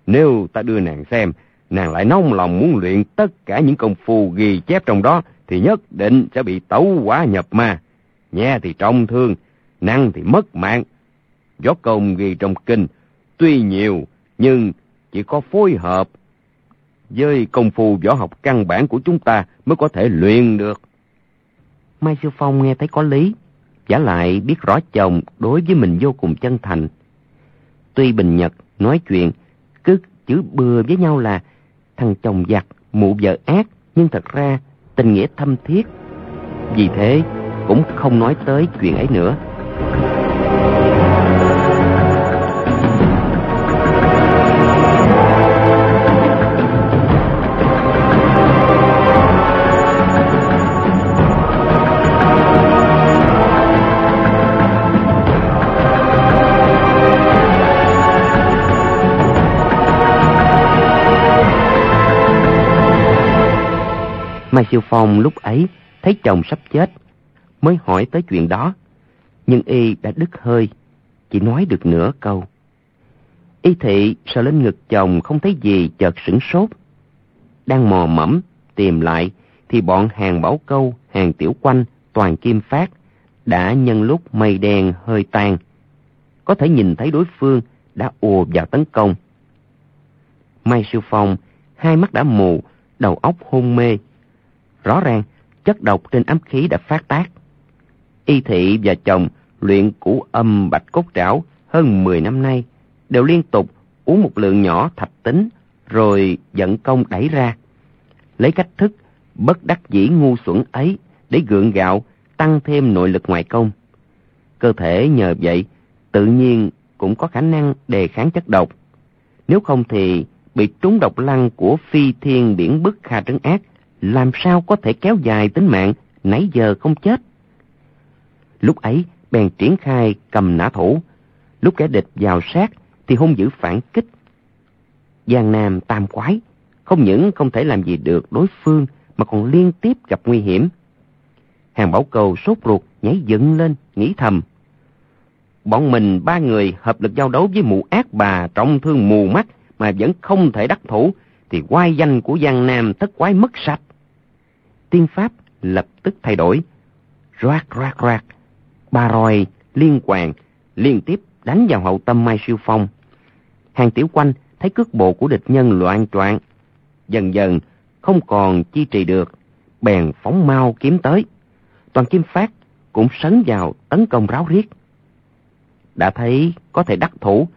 Nếu ta đưa nàng xem, nàng lại nóng lòng muốn luyện tất cả những công phu ghi chép trong đó, thì nhất định sẽ bị tấu quả nhập ma. Nhẹ thì trọng thương, nặng thì mất mạng. gió công ghi trong kinh, tuy nhiều, nhưng chỉ có phối hợp với công phu võ học căn bản của chúng ta mới có thể luyện được. Mai Sư Phong nghe thấy có lý, giả lại biết rõ chồng đối với mình vô cùng chân thành. Tuy Bình Nhật nói chuyện, cứ chữ bừa với nhau là thằng chồng giặc, mụ vợ ác, nhưng thật ra tình nghĩa thâm thiết. Vì thế, cũng không nói tới chuyện ấy nữa. Mai Siêu Phong lúc ấy thấy chồng sắp chết mới hỏi tới chuyện đó. Nhưng y đã đứt hơi, chỉ nói được nửa câu. Y thị sợ lên ngực chồng không thấy gì chợt sửng sốt. Đang mò mẫm tìm lại thì bọn hàng bảo câu, hàng tiểu quanh, toàn kim phát đã nhân lúc mây đen hơi tan. Có thể nhìn thấy đối phương đã ùa vào tấn công. Mai Siêu Phong, hai mắt đã mù, đầu óc hôn mê. Rõ ràng, chất độc trên ám khí đã phát tác. Y thị và chồng luyện củ âm bạch cốt trảo hơn 10 năm nay, đều liên tục uống một lượng nhỏ thạch tính, rồi dẫn công đẩy ra. Lấy cách thức bất đắc dĩ ngu xuẩn ấy để gượng gạo, tăng thêm nội lực ngoại công. Cơ thể nhờ vậy, tự nhiên cũng có khả năng đề kháng chất độc. Nếu không thì bị trúng độc lăng của phi thiên biển bức kha trấn ác, làm sao có thể kéo dài tính mạng, nãy giờ không chết. Lúc ấy, bèn triển khai cầm nã thủ. Lúc kẻ địch vào sát, thì hung dữ phản kích. Giang Nam tam quái, không những không thể làm gì được đối phương, mà còn liên tiếp gặp nguy hiểm. Hàng bảo cầu sốt ruột, nhảy dựng lên, nghĩ thầm. Bọn mình ba người hợp lực giao đấu với mụ ác bà trọng thương mù mắt mà vẫn không thể đắc thủ, thì quai danh của Giang Nam thất quái mất sạch. Tiên pháp lập tức thay đổi. Roạt roạt roạt, ba roi liên quan liên tiếp đánh vào hậu tâm Mai Siêu Phong. Hàng tiểu quanh thấy cước bộ của địch nhân loạn choạng, dần dần không còn chi trì được, bèn phóng mau kiếm tới. Toàn Kim Phát cũng sấn vào tấn công ráo riết. Đã thấy có thể đắc thủ,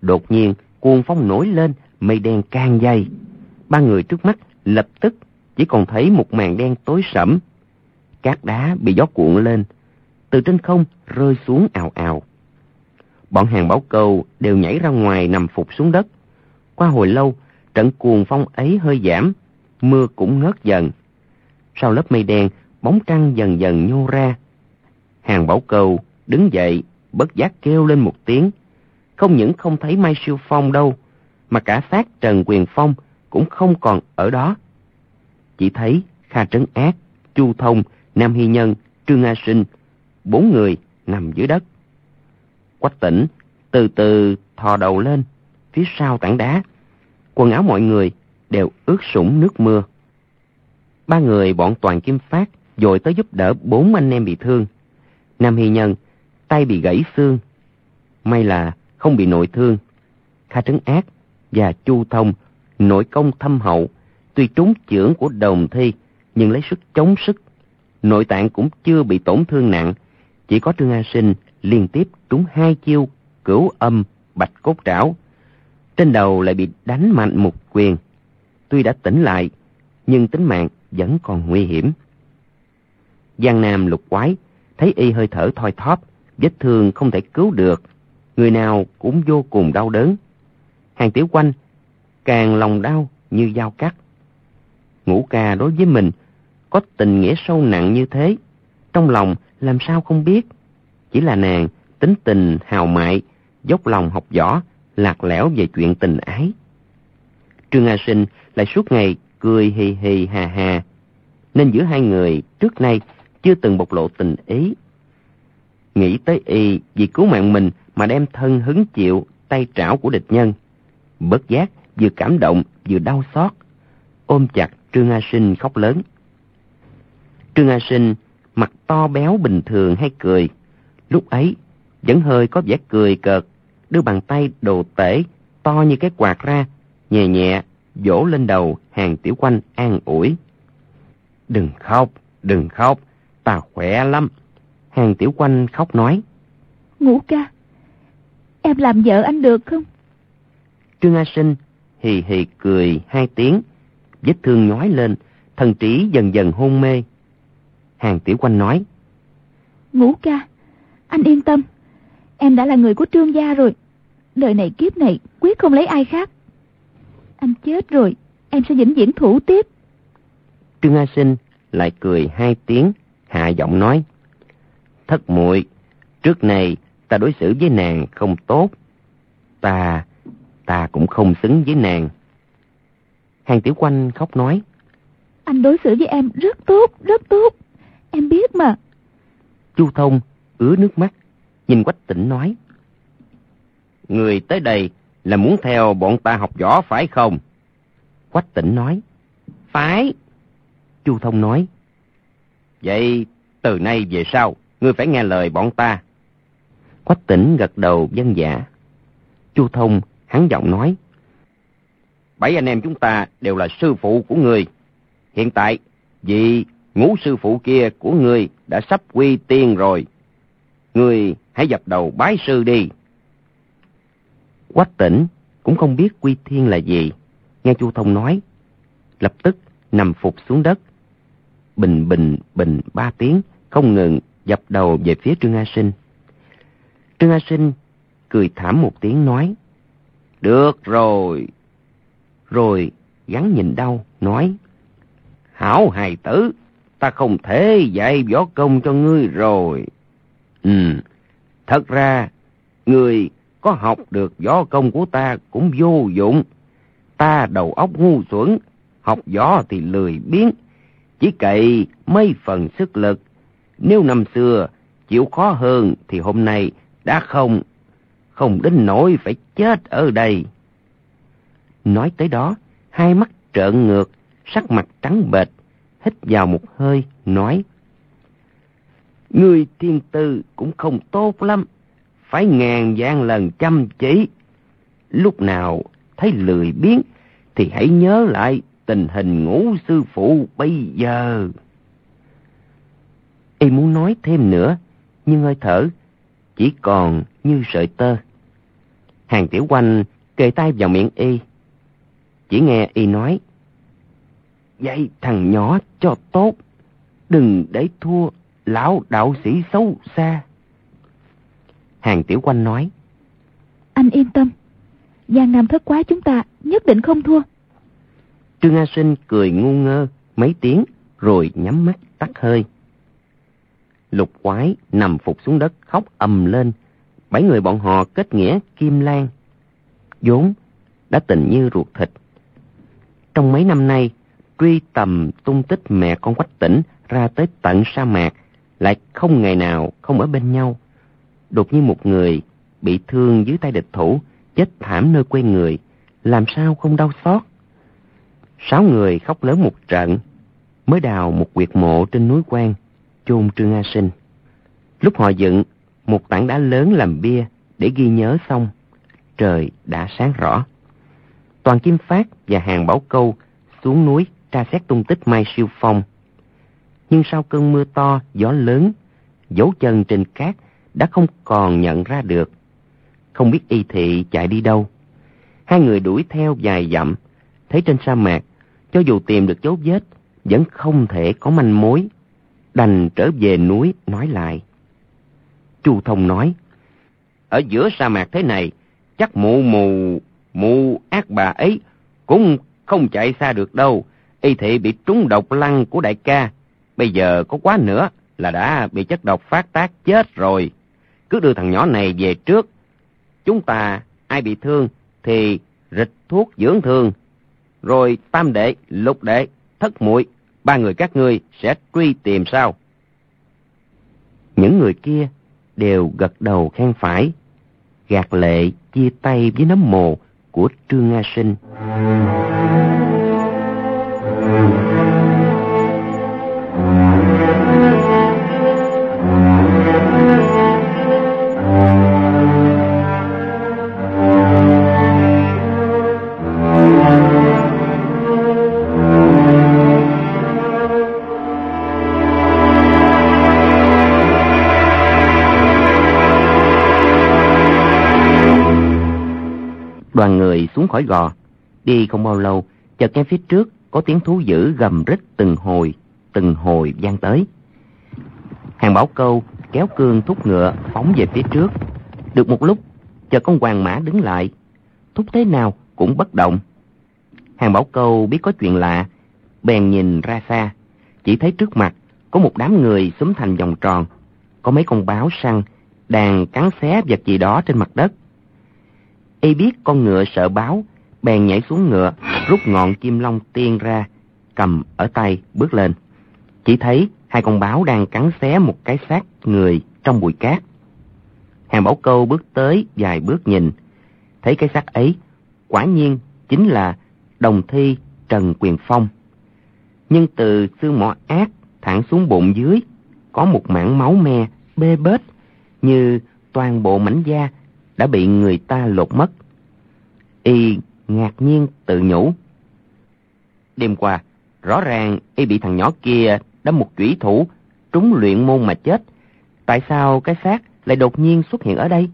đột nhiên cuồng phong nổi lên, mây đen can dây. Ba người trước mắt lập tức chỉ còn thấy một màn đen tối sẫm. Cát đá bị gió cuộn lên, từ trên không rơi xuống ào ào. Bọn hàng bảo cầu đều nhảy ra ngoài nằm phục xuống đất. Qua hồi lâu, trận cuồng phong ấy hơi giảm, mưa cũng ngớt dần. Sau lớp mây đen, bóng trăng dần dần nhô ra. Hàng bảo cầu đứng dậy, bất giác kêu lên một tiếng. Không những không thấy Mai Siêu Phong đâu, mà cả xác Trần Quyền Phong cũng không còn ở đó. Chỉ thấy Kha Trấn Ác, Chu Thông, Nam Hy Nhân, Trương A Sinh, bốn người nằm dưới đất. Quách tỉnh từ từ thò đầu lên, phía sau tảng đá. Quần áo mọi người đều ướt sũng nước mưa. Ba người bọn toàn kim phát dội tới giúp đỡ bốn anh em bị thương. Nam Hy Nhân, tay bị gãy xương. May là không bị nội thương. Kha Trấn Ác và Chu Thông nội công thâm hậu, tuy trúng chưởng của đồng thi nhưng lấy sức chống sức. Nội tạng cũng chưa bị tổn thương nặng, chỉ có Trương A Sinh liên tiếp trúng hai chiêu cửu âm bạch cốt trảo. Trên đầu lại bị đánh mạnh một quyền. Tuy đã tỉnh lại, nhưng tính mạng vẫn còn nguy hiểm. Giang Nam lục quái, thấy y hơi thở thoi thóp, vết thương không thể cứu được. Người nào cũng vô cùng đau đớn. Hàng tiểu quanh, càng lòng đau như dao cắt. Ngũ ca đối với mình, có tình nghĩa sâu nặng như thế. Trong lòng làm sao không biết. Chỉ là nàng tính tình hào mại, dốc lòng học võ, lạc lẽo về chuyện tình ái. Trương A Sinh lại suốt ngày cười hì hì hà hà, nên giữa hai người trước nay chưa từng bộc lộ tình ý. Nghĩ tới y vì cứu mạng mình mà đem thân hứng chịu tay trảo của địch nhân. Bất giác vừa cảm động vừa đau xót, ôm chặt Trương A Sinh khóc lớn. Trương A Sinh mặt to béo bình thường hay cười, lúc ấy vẫn hơi có vẻ cười cợt, đưa bàn tay đồ tể to như cái quạt ra, nhẹ nhẹ vỗ lên đầu hàng tiểu quanh an ủi. Đừng khóc, đừng khóc, ta khỏe lắm. Hàng tiểu quanh khóc nói. Ngũ ca, em làm vợ anh được không? Trương A Sinh hì hì cười hai tiếng, vết thương nhói lên, thần trí dần dần hôn mê. Hàng tiểu quanh nói. Ngũ ca, anh yên tâm, em đã là người của trương gia rồi. Đời này kiếp này quyết không lấy ai khác. Anh chết rồi, em sẽ vĩnh viễn thủ tiếp. Trương A Sinh lại cười hai tiếng, hạ giọng nói. Thất muội trước này ta đối xử với nàng không tốt. Ta, ta cũng không xứng với nàng. Hàng tiểu quanh khóc nói. Anh đối xử với em rất tốt, rất tốt. Em biết mà. Chu Thông ứa nước mắt, nhìn Quách Tỉnh nói. Người tới đây là muốn theo bọn ta học võ phải không? Quách Tỉnh nói. Phải. Chu Thông nói. Vậy từ nay về sau, ngươi phải nghe lời bọn ta. Quách Tỉnh gật đầu dân dạ. Chu Thông hắn giọng nói. Bảy anh em chúng ta đều là sư phụ của ngươi. Hiện tại, vì ngũ sư phụ kia của ngươi đã sắp quy tiên rồi. Ngươi hãy dập đầu bái sư đi. Quách tỉnh cũng không biết quy thiên là gì. Nghe Chu Thông nói, lập tức nằm phục xuống đất. Bình bình bình ba tiếng, không ngừng dập đầu về phía Trương A Sinh. Trương A Sinh cười thảm một tiếng nói, Được rồi. Rồi gắn nhìn đau, nói, Hảo hài tử, ta không thể dạy võ công cho ngươi rồi. Ừ, thật ra, ngươi có học được võ công của ta cũng vô dụng. Ta đầu óc ngu xuẩn, học võ thì lười biếng, chỉ cậy mấy phần sức lực. Nếu năm xưa chịu khó hơn thì hôm nay đã không, không đến nỗi phải chết ở đây. Nói tới đó, hai mắt trợn ngược, sắc mặt trắng bệch, hít vào một hơi, nói. Người thiên tư cũng không tốt lắm, phải ngàn vạn lần chăm chỉ. Lúc nào thấy lười biếng thì hãy nhớ lại tình hình ngũ sư phụ bây giờ. Y muốn nói thêm nữa, nhưng hơi thở chỉ còn như sợi tơ. Hàng tiểu quanh kề tay vào miệng Y. Chỉ nghe Y nói, Dạy thằng nhỏ cho tốt, đừng để thua lão đạo sĩ xấu xa. Hàng Tiểu Quanh nói. Anh yên tâm, Giang Nam thất quá chúng ta nhất định không thua. Trương A Sinh cười ngu ngơ mấy tiếng rồi nhắm mắt tắt hơi. Lục quái nằm phục xuống đất khóc ầm lên. Bảy người bọn họ kết nghĩa Kim Lan. vốn đã tình như ruột thịt. Trong mấy năm nay, truy tầm tung tích mẹ con quách tỉnh ra tới tận sa mạc, lại không ngày nào không ở bên nhau. Đột nhiên một người bị thương dưới tay địch thủ, chết thảm nơi quê người, làm sao không đau xót. Sáu người khóc lớn một trận, mới đào một quyệt mộ trên núi quan, chôn Trương A Sinh. Lúc họ dựng một tảng đá lớn làm bia để ghi nhớ xong, trời đã sáng rõ. Toàn Kim Phát và Hàng Bảo Câu xuống núi tra xét tung tích Mai Siêu Phong. Nhưng sau cơn mưa to, gió lớn, dấu chân trên cát đã không còn nhận ra được. Không biết y thị chạy đi đâu. Hai người đuổi theo vài dặm, thấy trên sa mạc, cho dù tìm được dấu vết, vẫn không thể có manh mối. Đành trở về núi nói lại. Chu Thông nói, Ở giữa sa mạc thế này, chắc mụ mù, mụ ác bà ấy cũng không chạy xa được đâu. Y thị bị trúng độc lăng của đại ca. Bây giờ có quá nữa là đã bị chất độc phát tác chết rồi. Cứ đưa thằng nhỏ này về trước. Chúng ta ai bị thương thì rịch thuốc dưỡng thương. Rồi tam đệ, lục đệ, thất muội ba người các ngươi sẽ truy tìm sao? Những người kia đều gật đầu khen phải, gạt lệ chia tay với nấm mồ của Trương Nga Sinh. Đoàn người xuống khỏi gò, đi không bao lâu, chợt nghe phía trước có tiếng thú dữ gầm rít từng hồi, từng hồi vang tới. Hàng bảo câu kéo cương thúc ngựa phóng về phía trước. Được một lúc, chợt con hoàng mã đứng lại. Thúc thế nào cũng bất động. Hàng bảo câu biết có chuyện lạ, bèn nhìn ra xa. Chỉ thấy trước mặt có một đám người xúm thành vòng tròn. Có mấy con báo săn đang cắn xé vật gì đó trên mặt đất. Y biết con ngựa sợ báo, bèn nhảy xuống ngựa, rút ngọn kim long tiên ra, cầm ở tay bước lên. Chỉ thấy hai con báo đang cắn xé một cái xác người trong bụi cát. Hàng bảo câu bước tới vài bước nhìn, thấy cái xác ấy quả nhiên chính là đồng thi Trần Quyền Phong. Nhưng từ xương mỏ ác thẳng xuống bụng dưới, có một mảng máu me bê bết như toàn bộ mảnh da đã bị người ta lột mất. Y ngạc nhiên tự nhủ. Đêm qua, rõ ràng y bị thằng nhỏ kia đâm một chủy thủ trúng luyện môn mà chết. Tại sao cái xác lại đột nhiên xuất hiện ở đây?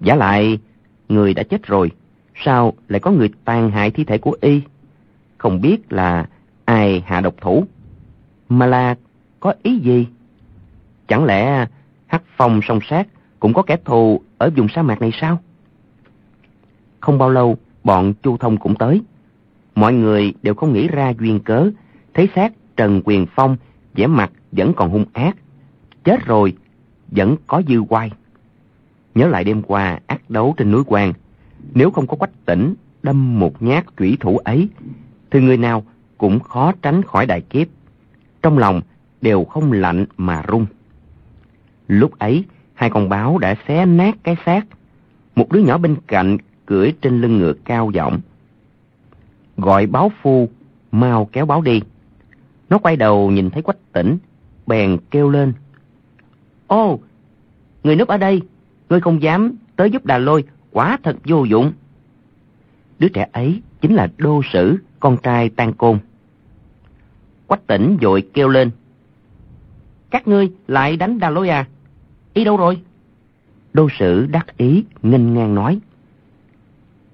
Giả lại, người đã chết rồi, sao lại có người tàn hại thi thể của y? Không biết là ai hạ độc thủ, mà là có ý gì? Chẳng lẽ hắc phong song sát cũng có kẻ thù ở vùng sa mạc này sao? Không bao lâu, bọn Chu Thông cũng tới. Mọi người đều không nghĩ ra duyên cớ, thấy xác Trần Quyền Phong vẻ mặt vẫn còn hung ác. Chết rồi, vẫn có dư quay. Nhớ lại đêm qua ác đấu trên núi quan, nếu không có quách tỉnh đâm một nhát chủy thủ ấy, thì người nào cũng khó tránh khỏi đại kiếp. Trong lòng đều không lạnh mà run. Lúc ấy, hai con báo đã xé nát cái xác. Một đứa nhỏ bên cạnh cưỡi trên lưng ngựa cao giọng. Gọi báo phu, mau kéo báo đi. Nó quay đầu nhìn thấy quách tỉnh, bèn kêu lên. Ô, người núp ở đây, ngươi không dám tới giúp đà lôi, quả thật vô dụng. Đứa trẻ ấy chính là đô sử, con trai tan côn. Quách tỉnh vội kêu lên. Các ngươi lại đánh đà lôi à? Ý đâu rồi? Đô sử đắc ý, nghênh ngang nói.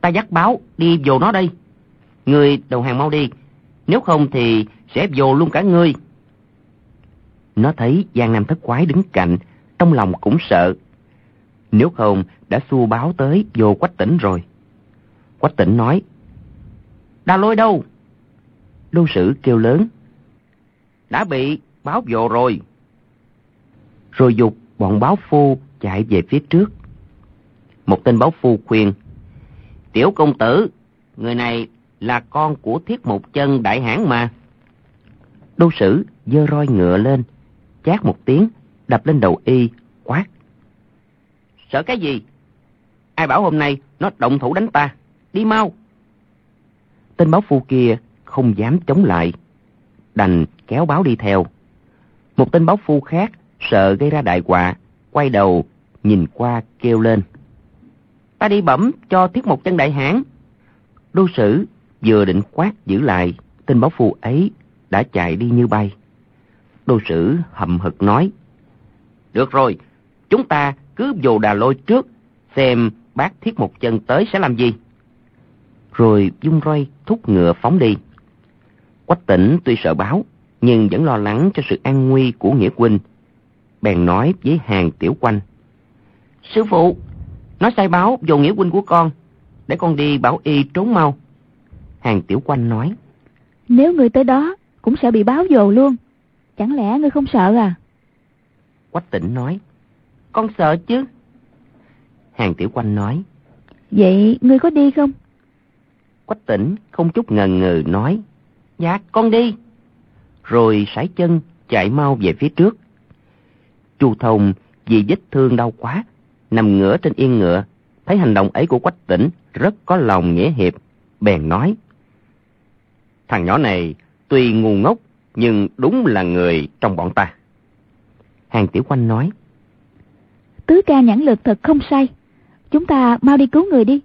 Ta dắt báo, đi vô nó đây. Ngươi đầu hàng mau đi, nếu không thì sẽ vô luôn cả ngươi. Nó thấy Giang Nam thất quái đứng cạnh, trong lòng cũng sợ. Nếu không, đã xua báo tới vô quách tỉnh rồi. Quách tỉnh nói, Đa lôi đâu? Đô sử kêu lớn, đã bị báo vô rồi. Rồi dục bọn báo phu chạy về phía trước. Một tên báo phu khuyên, Tiểu công tử, người này là con của thiết một chân đại hãn mà. Đô sử dơ roi ngựa lên, chát một tiếng, đập lên đầu y, quát. Sợ cái gì? Ai bảo hôm nay nó động thủ đánh ta? Đi mau! Tên báo phu kia không dám chống lại, đành kéo báo đi theo. Một tên báo phu khác sợ gây ra đại họa, quay đầu nhìn qua kêu lên. Ta đi bẩm cho thiết một chân đại hãn. Đô sử vừa định quát giữ lại, tên báo phù ấy đã chạy đi như bay. Đô sử hậm hực nói. Được rồi, chúng ta cứ vô đà lôi trước, xem bác thiết một chân tới sẽ làm gì. Rồi dung roi thúc ngựa phóng đi. Quách tỉnh tuy sợ báo, nhưng vẫn lo lắng cho sự an nguy của Nghĩa Huynh. Bèn nói với hàng tiểu quanh. Sư phụ, nó sai báo vô Nghĩa Huynh của con, để con đi bảo y trốn mau. Hàng tiểu quanh nói. Nếu người tới đó, cũng sẽ bị báo dồ luôn. Chẳng lẽ ngươi không sợ à? Quách tỉnh nói. Con sợ chứ. Hàng tiểu quanh nói. Vậy ngươi có đi không? Quách tỉnh không chút ngần ngừ nói. Dạ, con đi. Rồi sải chân chạy mau về phía trước. Chu Thông vì vết thương đau quá, nằm ngửa trên yên ngựa, thấy hành động ấy của Quách tỉnh rất có lòng nghĩa hiệp, bèn nói. Thằng nhỏ này tuy ngu ngốc, nhưng đúng là người trong bọn ta. Hàng Tiểu Quanh nói. Tứ ca nhãn lực thật không sai. Chúng ta mau đi cứu người đi.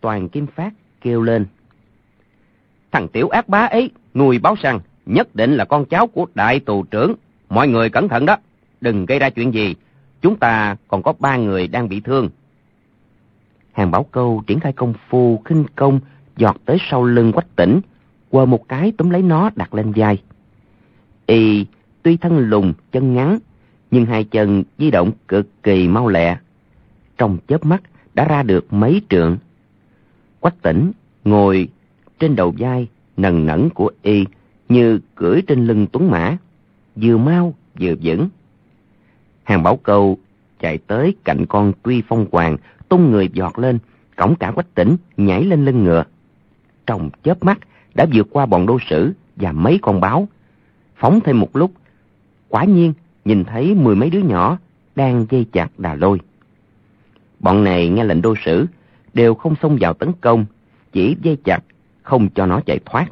Toàn Kim Phát kêu lên. Thằng Tiểu ác bá ấy nuôi báo săn, nhất định là con cháu của đại tù trưởng. Mọi người cẩn thận đó, đừng gây ra chuyện gì. Chúng ta còn có ba người đang bị thương. Hàng Bảo Câu triển khai công phu khinh công giọt tới sau lưng quách tỉnh, quờ một cái túm lấy nó đặt lên vai. Y tuy thân lùn, chân ngắn, nhưng hai chân di động cực kỳ mau lẹ. Trong chớp mắt đã ra được mấy trượng. Quách tỉnh ngồi trên đầu vai nần nẫn của y như cưỡi trên lưng tuấn mã, vừa mau vừa vững. Hàng bảo cầu chạy tới cạnh con tuy phong hoàng, tung người giọt lên, cổng cả quách tỉnh nhảy lên lưng ngựa. Trong chớp mắt đã vượt qua bọn đô sử và mấy con báo. Phóng thêm một lúc, quả nhiên nhìn thấy mười mấy đứa nhỏ đang dây chặt đà lôi. Bọn này nghe lệnh đô sử, đều không xông vào tấn công, chỉ dây chặt, không cho nó chạy thoát.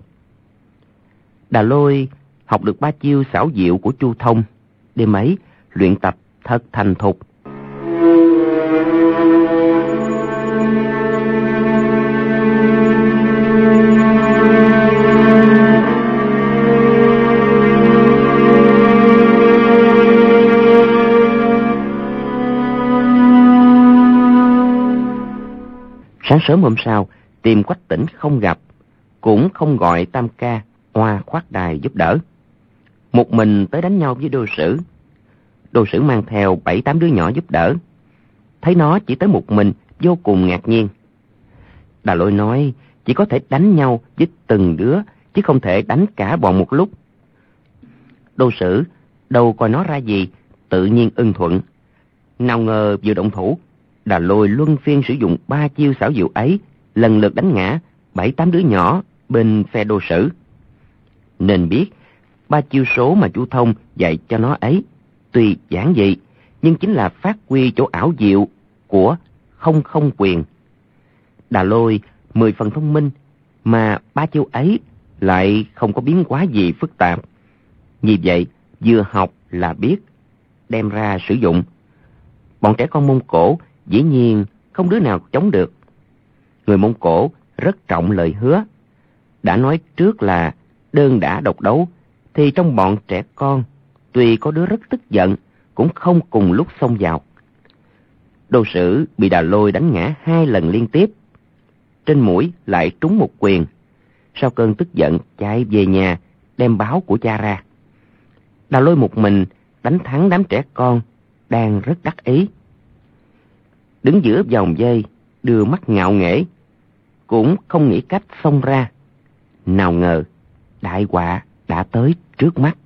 Đà lôi học được ba chiêu xảo diệu của Chu Thông, đêm ấy luyện tập thật thành thục. Sáng sớm hôm sau, tìm quách tỉnh không gặp, cũng không gọi tam ca, hoa khoát đài giúp đỡ. Một mình tới đánh nhau với đô sử. Đô sử mang theo bảy tám đứa nhỏ giúp đỡ. Thấy nó chỉ tới một mình, vô cùng ngạc nhiên. Đà lôi nói, chỉ có thể đánh nhau với từng đứa, chứ không thể đánh cả bọn một lúc. Đô sử, đâu coi nó ra gì, tự nhiên ưng thuận. Nào ngờ vừa động thủ, Đà lôi luân phiên sử dụng ba chiêu xảo diệu ấy, lần lượt đánh ngã bảy tám đứa nhỏ bên phe đô sử. Nên biết, ba chiêu số mà chú Thông dạy cho nó ấy, tuy giản dị, nhưng chính là phát huy chỗ ảo diệu của không không quyền. Đà lôi mười phần thông minh, mà ba chiêu ấy lại không có biến quá gì phức tạp. Vì vậy, vừa học là biết, đem ra sử dụng. Bọn trẻ con Mông Cổ dĩ nhiên không đứa nào chống được. Người Mông Cổ rất trọng lời hứa. Đã nói trước là đơn đã độc đấu, thì trong bọn trẻ con, tuy có đứa rất tức giận, cũng không cùng lúc xông vào. Đô sử bị đà lôi đánh ngã hai lần liên tiếp. Trên mũi lại trúng một quyền. Sau cơn tức giận chạy về nhà, đem báo của cha ra. Đà lôi một mình đánh thắng đám trẻ con, đang rất đắc ý đứng giữa vòng dây, đưa mắt ngạo nghễ, cũng không nghĩ cách xông ra. Nào ngờ, đại họa đã tới trước mắt.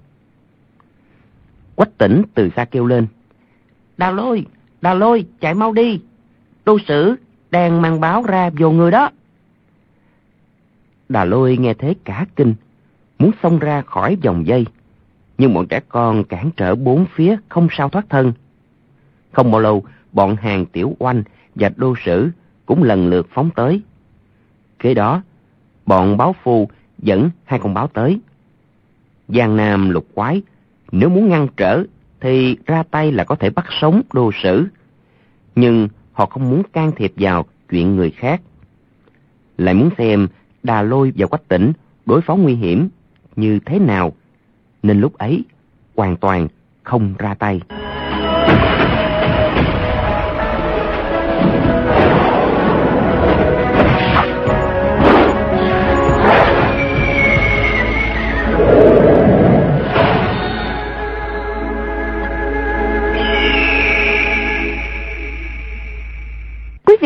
Quách tỉnh từ xa kêu lên. Đào lôi, đào lôi, chạy mau đi. Đô sử đang mang báo ra vô người đó. Đà lôi nghe thế cả kinh, muốn xông ra khỏi vòng dây. Nhưng bọn trẻ con cản trở bốn phía không sao thoát thân. Không bao lâu, bọn hàng tiểu oanh và đô sử cũng lần lượt phóng tới. Kế đó, bọn báo phu dẫn hai con báo tới. Giang Nam lục quái, nếu muốn ngăn trở, thì ra tay là có thể bắt sống đô sử. Nhưng họ không muốn can thiệp vào chuyện người khác. Lại muốn xem đà lôi và quách tỉnh đối phó nguy hiểm như thế nào. Nên lúc ấy hoàn toàn không ra tay.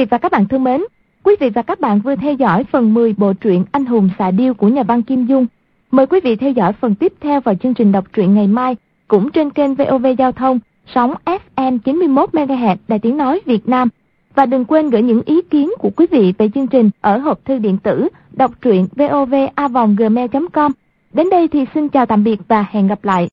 Vị và các bạn thân mến, quý vị và các bạn vừa theo dõi phần 10 bộ truyện Anh hùng xạ điêu của nhà văn Kim Dung. Mời quý vị theo dõi phần tiếp theo vào chương trình đọc truyện ngày mai, cũng trên kênh VOV Giao thông, sóng FM 91 MHz Đài Tiếng nói Việt Nam. Và đừng quên gửi những ý kiến của quý vị về chương trình ở hộp thư điện tử đọc truyện vovavonggmail.com. Đến đây thì xin chào tạm biệt và hẹn gặp lại.